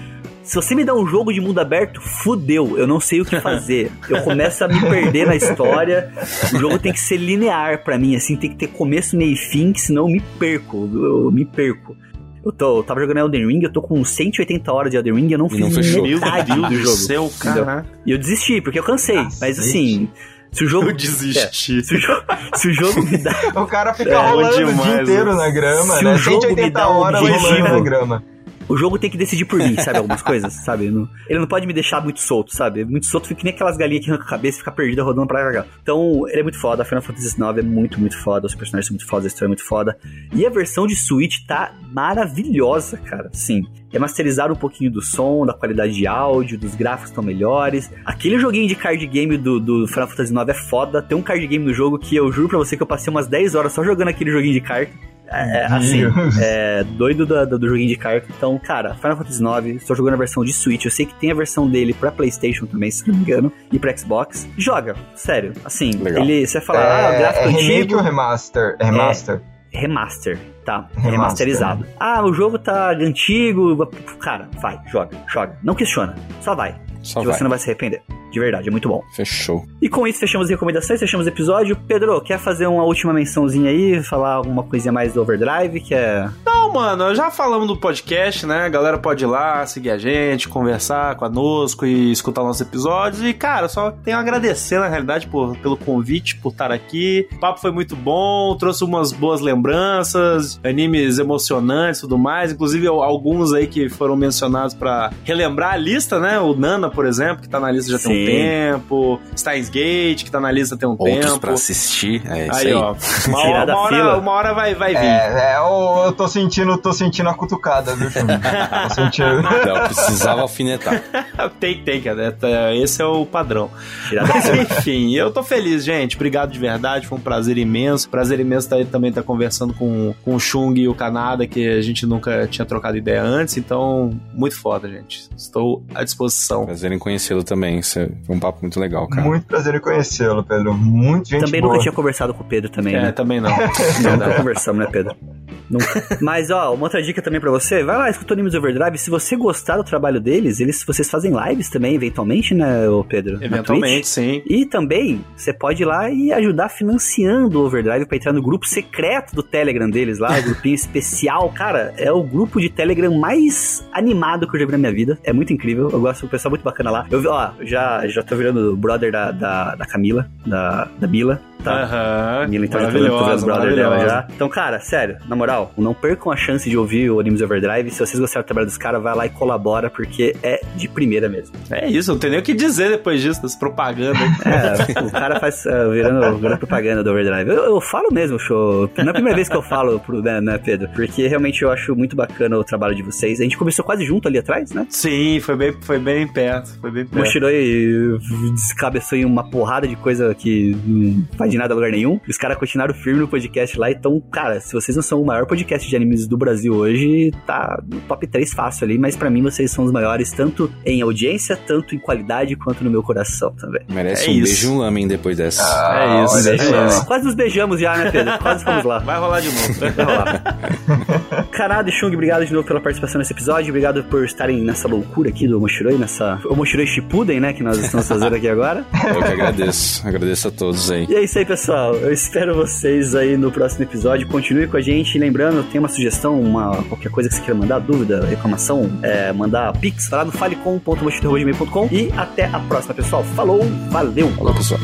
Se você me dá um jogo de mundo aberto, fudeu. Eu não sei o que fazer. Eu começo a me perder na história. O jogo tem que ser linear pra mim, assim, tem que ter começo, meio e fim, que senão eu me perco. Eu me perco. Eu, tô, eu tava jogando Elden Ring, eu tô com 180 horas de Elden Ring, eu não fiz não fechou. Meu metade Deus do jogo. céu, cara. E eu desisti, porque eu cansei. Mas Cacete. assim, se o jogo. Eu desisti. É, se, o jogo, se o jogo me dá. O cara fica É, rolando o demais, dia inteiro na grama, Se né? o jogo me 180 dá um horas rolando objetivo- na grama. O jogo tem que decidir por mim, sabe? Algumas coisas, sabe? Não- ele não pode me deixar muito solto, sabe? Muito solto fica que nem aquelas galinhas que arrancam a cabeça e fica perdida rodando pra cá. Então, ele é muito foda. Final Fantasy IX é muito, muito foda. Os personagens são muito fodas, a história é muito foda. E a versão de Switch tá maravilhosa, cara. Sim. Remasterizaram um pouquinho do som, da qualidade de áudio, dos gráficos estão melhores. Aquele joguinho de card game do, do Final Fantasy IX é foda. Tem um card game no jogo que eu juro pra você que eu passei umas 10 horas só jogando aquele joguinho de carta. É, é, assim, Deus. é doido do, do, do joguinho de carta. Então, cara, Final Fantasy IX, estou jogando a versão de Switch. Eu sei que tem a versão dele pra PlayStation também, se não me engano, e pra Xbox. Joga, sério. Assim, Legal. ele, você vai falar, ah, é, gráfico é remake antigo, ou remaster? É remaster. remaster, tá? Remaster. Remasterizado. Ah, o jogo tá antigo. Cara, vai, joga, joga. Não questiona, só vai. Só que vai. você não vai se arrepender. De verdade, é muito bom. Fechou. E com isso, fechamos as recomendações, fechamos o episódio. Pedro, quer fazer uma última mençãozinha aí? Falar alguma coisinha mais do Overdrive? Que é. Não, Não, mano, já falamos do podcast, né? A galera pode ir lá, seguir a gente, conversar conosco e escutar nossos episódios. E, cara, só tenho a agradecer, na realidade, por, pelo convite, por estar aqui. O papo foi muito bom, trouxe umas boas lembranças, animes emocionantes e tudo mais. Inclusive, alguns aí que foram mencionados para relembrar a lista, né? O Nana, por exemplo, que tá na lista já tem Sim. um tempo. Steins Gate, que tá na lista tem um Outros tempo. pra assistir. É isso Aí, aí. ó. Uma, hora, uma, hora, uma hora vai, vai vir. É, é, eu, eu tô sentindo, tô sentindo a cutucada, viu? Tô sentindo. Não, precisava alfinetar. tem, tem, cara. É, Esse é o padrão. Mas enfim, eu tô feliz, gente. Obrigado de verdade. Foi um prazer imenso. Prazer imenso tá, também estar conversando com, com o Chung e o Kanada, que a gente nunca tinha trocado ideia antes. Então, muito foda, gente. Estou à disposição. Prazer em conhecê-lo também. Isso é- Foi um papo muito legal, cara. Muito prazer em conhecê-lo, Pedro. Muito gente Também boa. nunca tinha conversado com o Pedro também, É, né? também não. Não, não conversamos, né, Pedro? Nunca. Mas, ó, uma outra dica também pra você, vai lá, escuta o Animes Overdrive. Se você gostar do trabalho deles, eles, vocês fazem lives também, eventualmente, né, ô Pedro? Eventualmente, sim. E também, você pode ir lá e ajudar financiando o Overdrive pra entrar no grupo secreto do Telegram deles lá, o grupinho especial. Cara, é o grupo de Telegram mais animado que eu já vi na minha vida. É muito incrível. Eu gosto do pessoal muito bacana lá. Eu ó, já, já tô virando brother da, da, da Camila, da, da Mila. Tá? Aham. Mila, então já virando Maravilhosa, brother dela já. Então, cara, sério, na moral, não percam a chance de ouvir o Animes Overdrive. Se vocês gostaram do trabalho dos caras, vai lá e colabora, porque é de primeira mesmo. É isso, não tem nem o que dizer depois disso, das propagandas. É, o cara faz uh, virando, virando propaganda do Overdrive. Eu, eu falo mesmo, show. Não é a primeira vez que eu falo pro, né, né, Pedro? Porque realmente eu acho muito bacana o trabalho de vocês. A gente começou quase junto ali atrás, né? Sim, foi bem, foi bem perto. Foi bem perto. Moshiroi descabeçou em uma porrada de coisa que não faz de nada a lugar nenhum. Os caras continuaram firme no podcast lá. Então, cara, se vocês não são o maior podcast de animes do Brasil hoje, tá no top 3 fácil ali. Mas pra mim vocês são os maiores, tanto em audiência, tanto em qualidade, quanto no meu coração também. Merece É um isso. beijo e um lamen depois dessa. É isso, olha é só. isso. Quase nos beijamos já, né, Pedro? Quase fomos lá. Vai rolar de novo. Vai rolar. Kanada e Chung, obrigado de novo pela participação nesse episódio. Obrigado por estarem nessa loucura aqui do Moshiroi, nessa. O Moshiroi Shippuden, né? Que nós estamos fazendo aqui agora. Eu que agradeço. Agradeço a todos aí. E é isso aí, pessoal. Eu espero vocês aí no próximo episódio. Continue com a gente. Lembrando, tem uma sugestão, uma, qualquer coisa que você queira mandar, dúvida, reclamação, é, mandar pix, lá no falecom.mochilogmail.com. E até a próxima, pessoal. Falou, valeu! Falou, pessoal.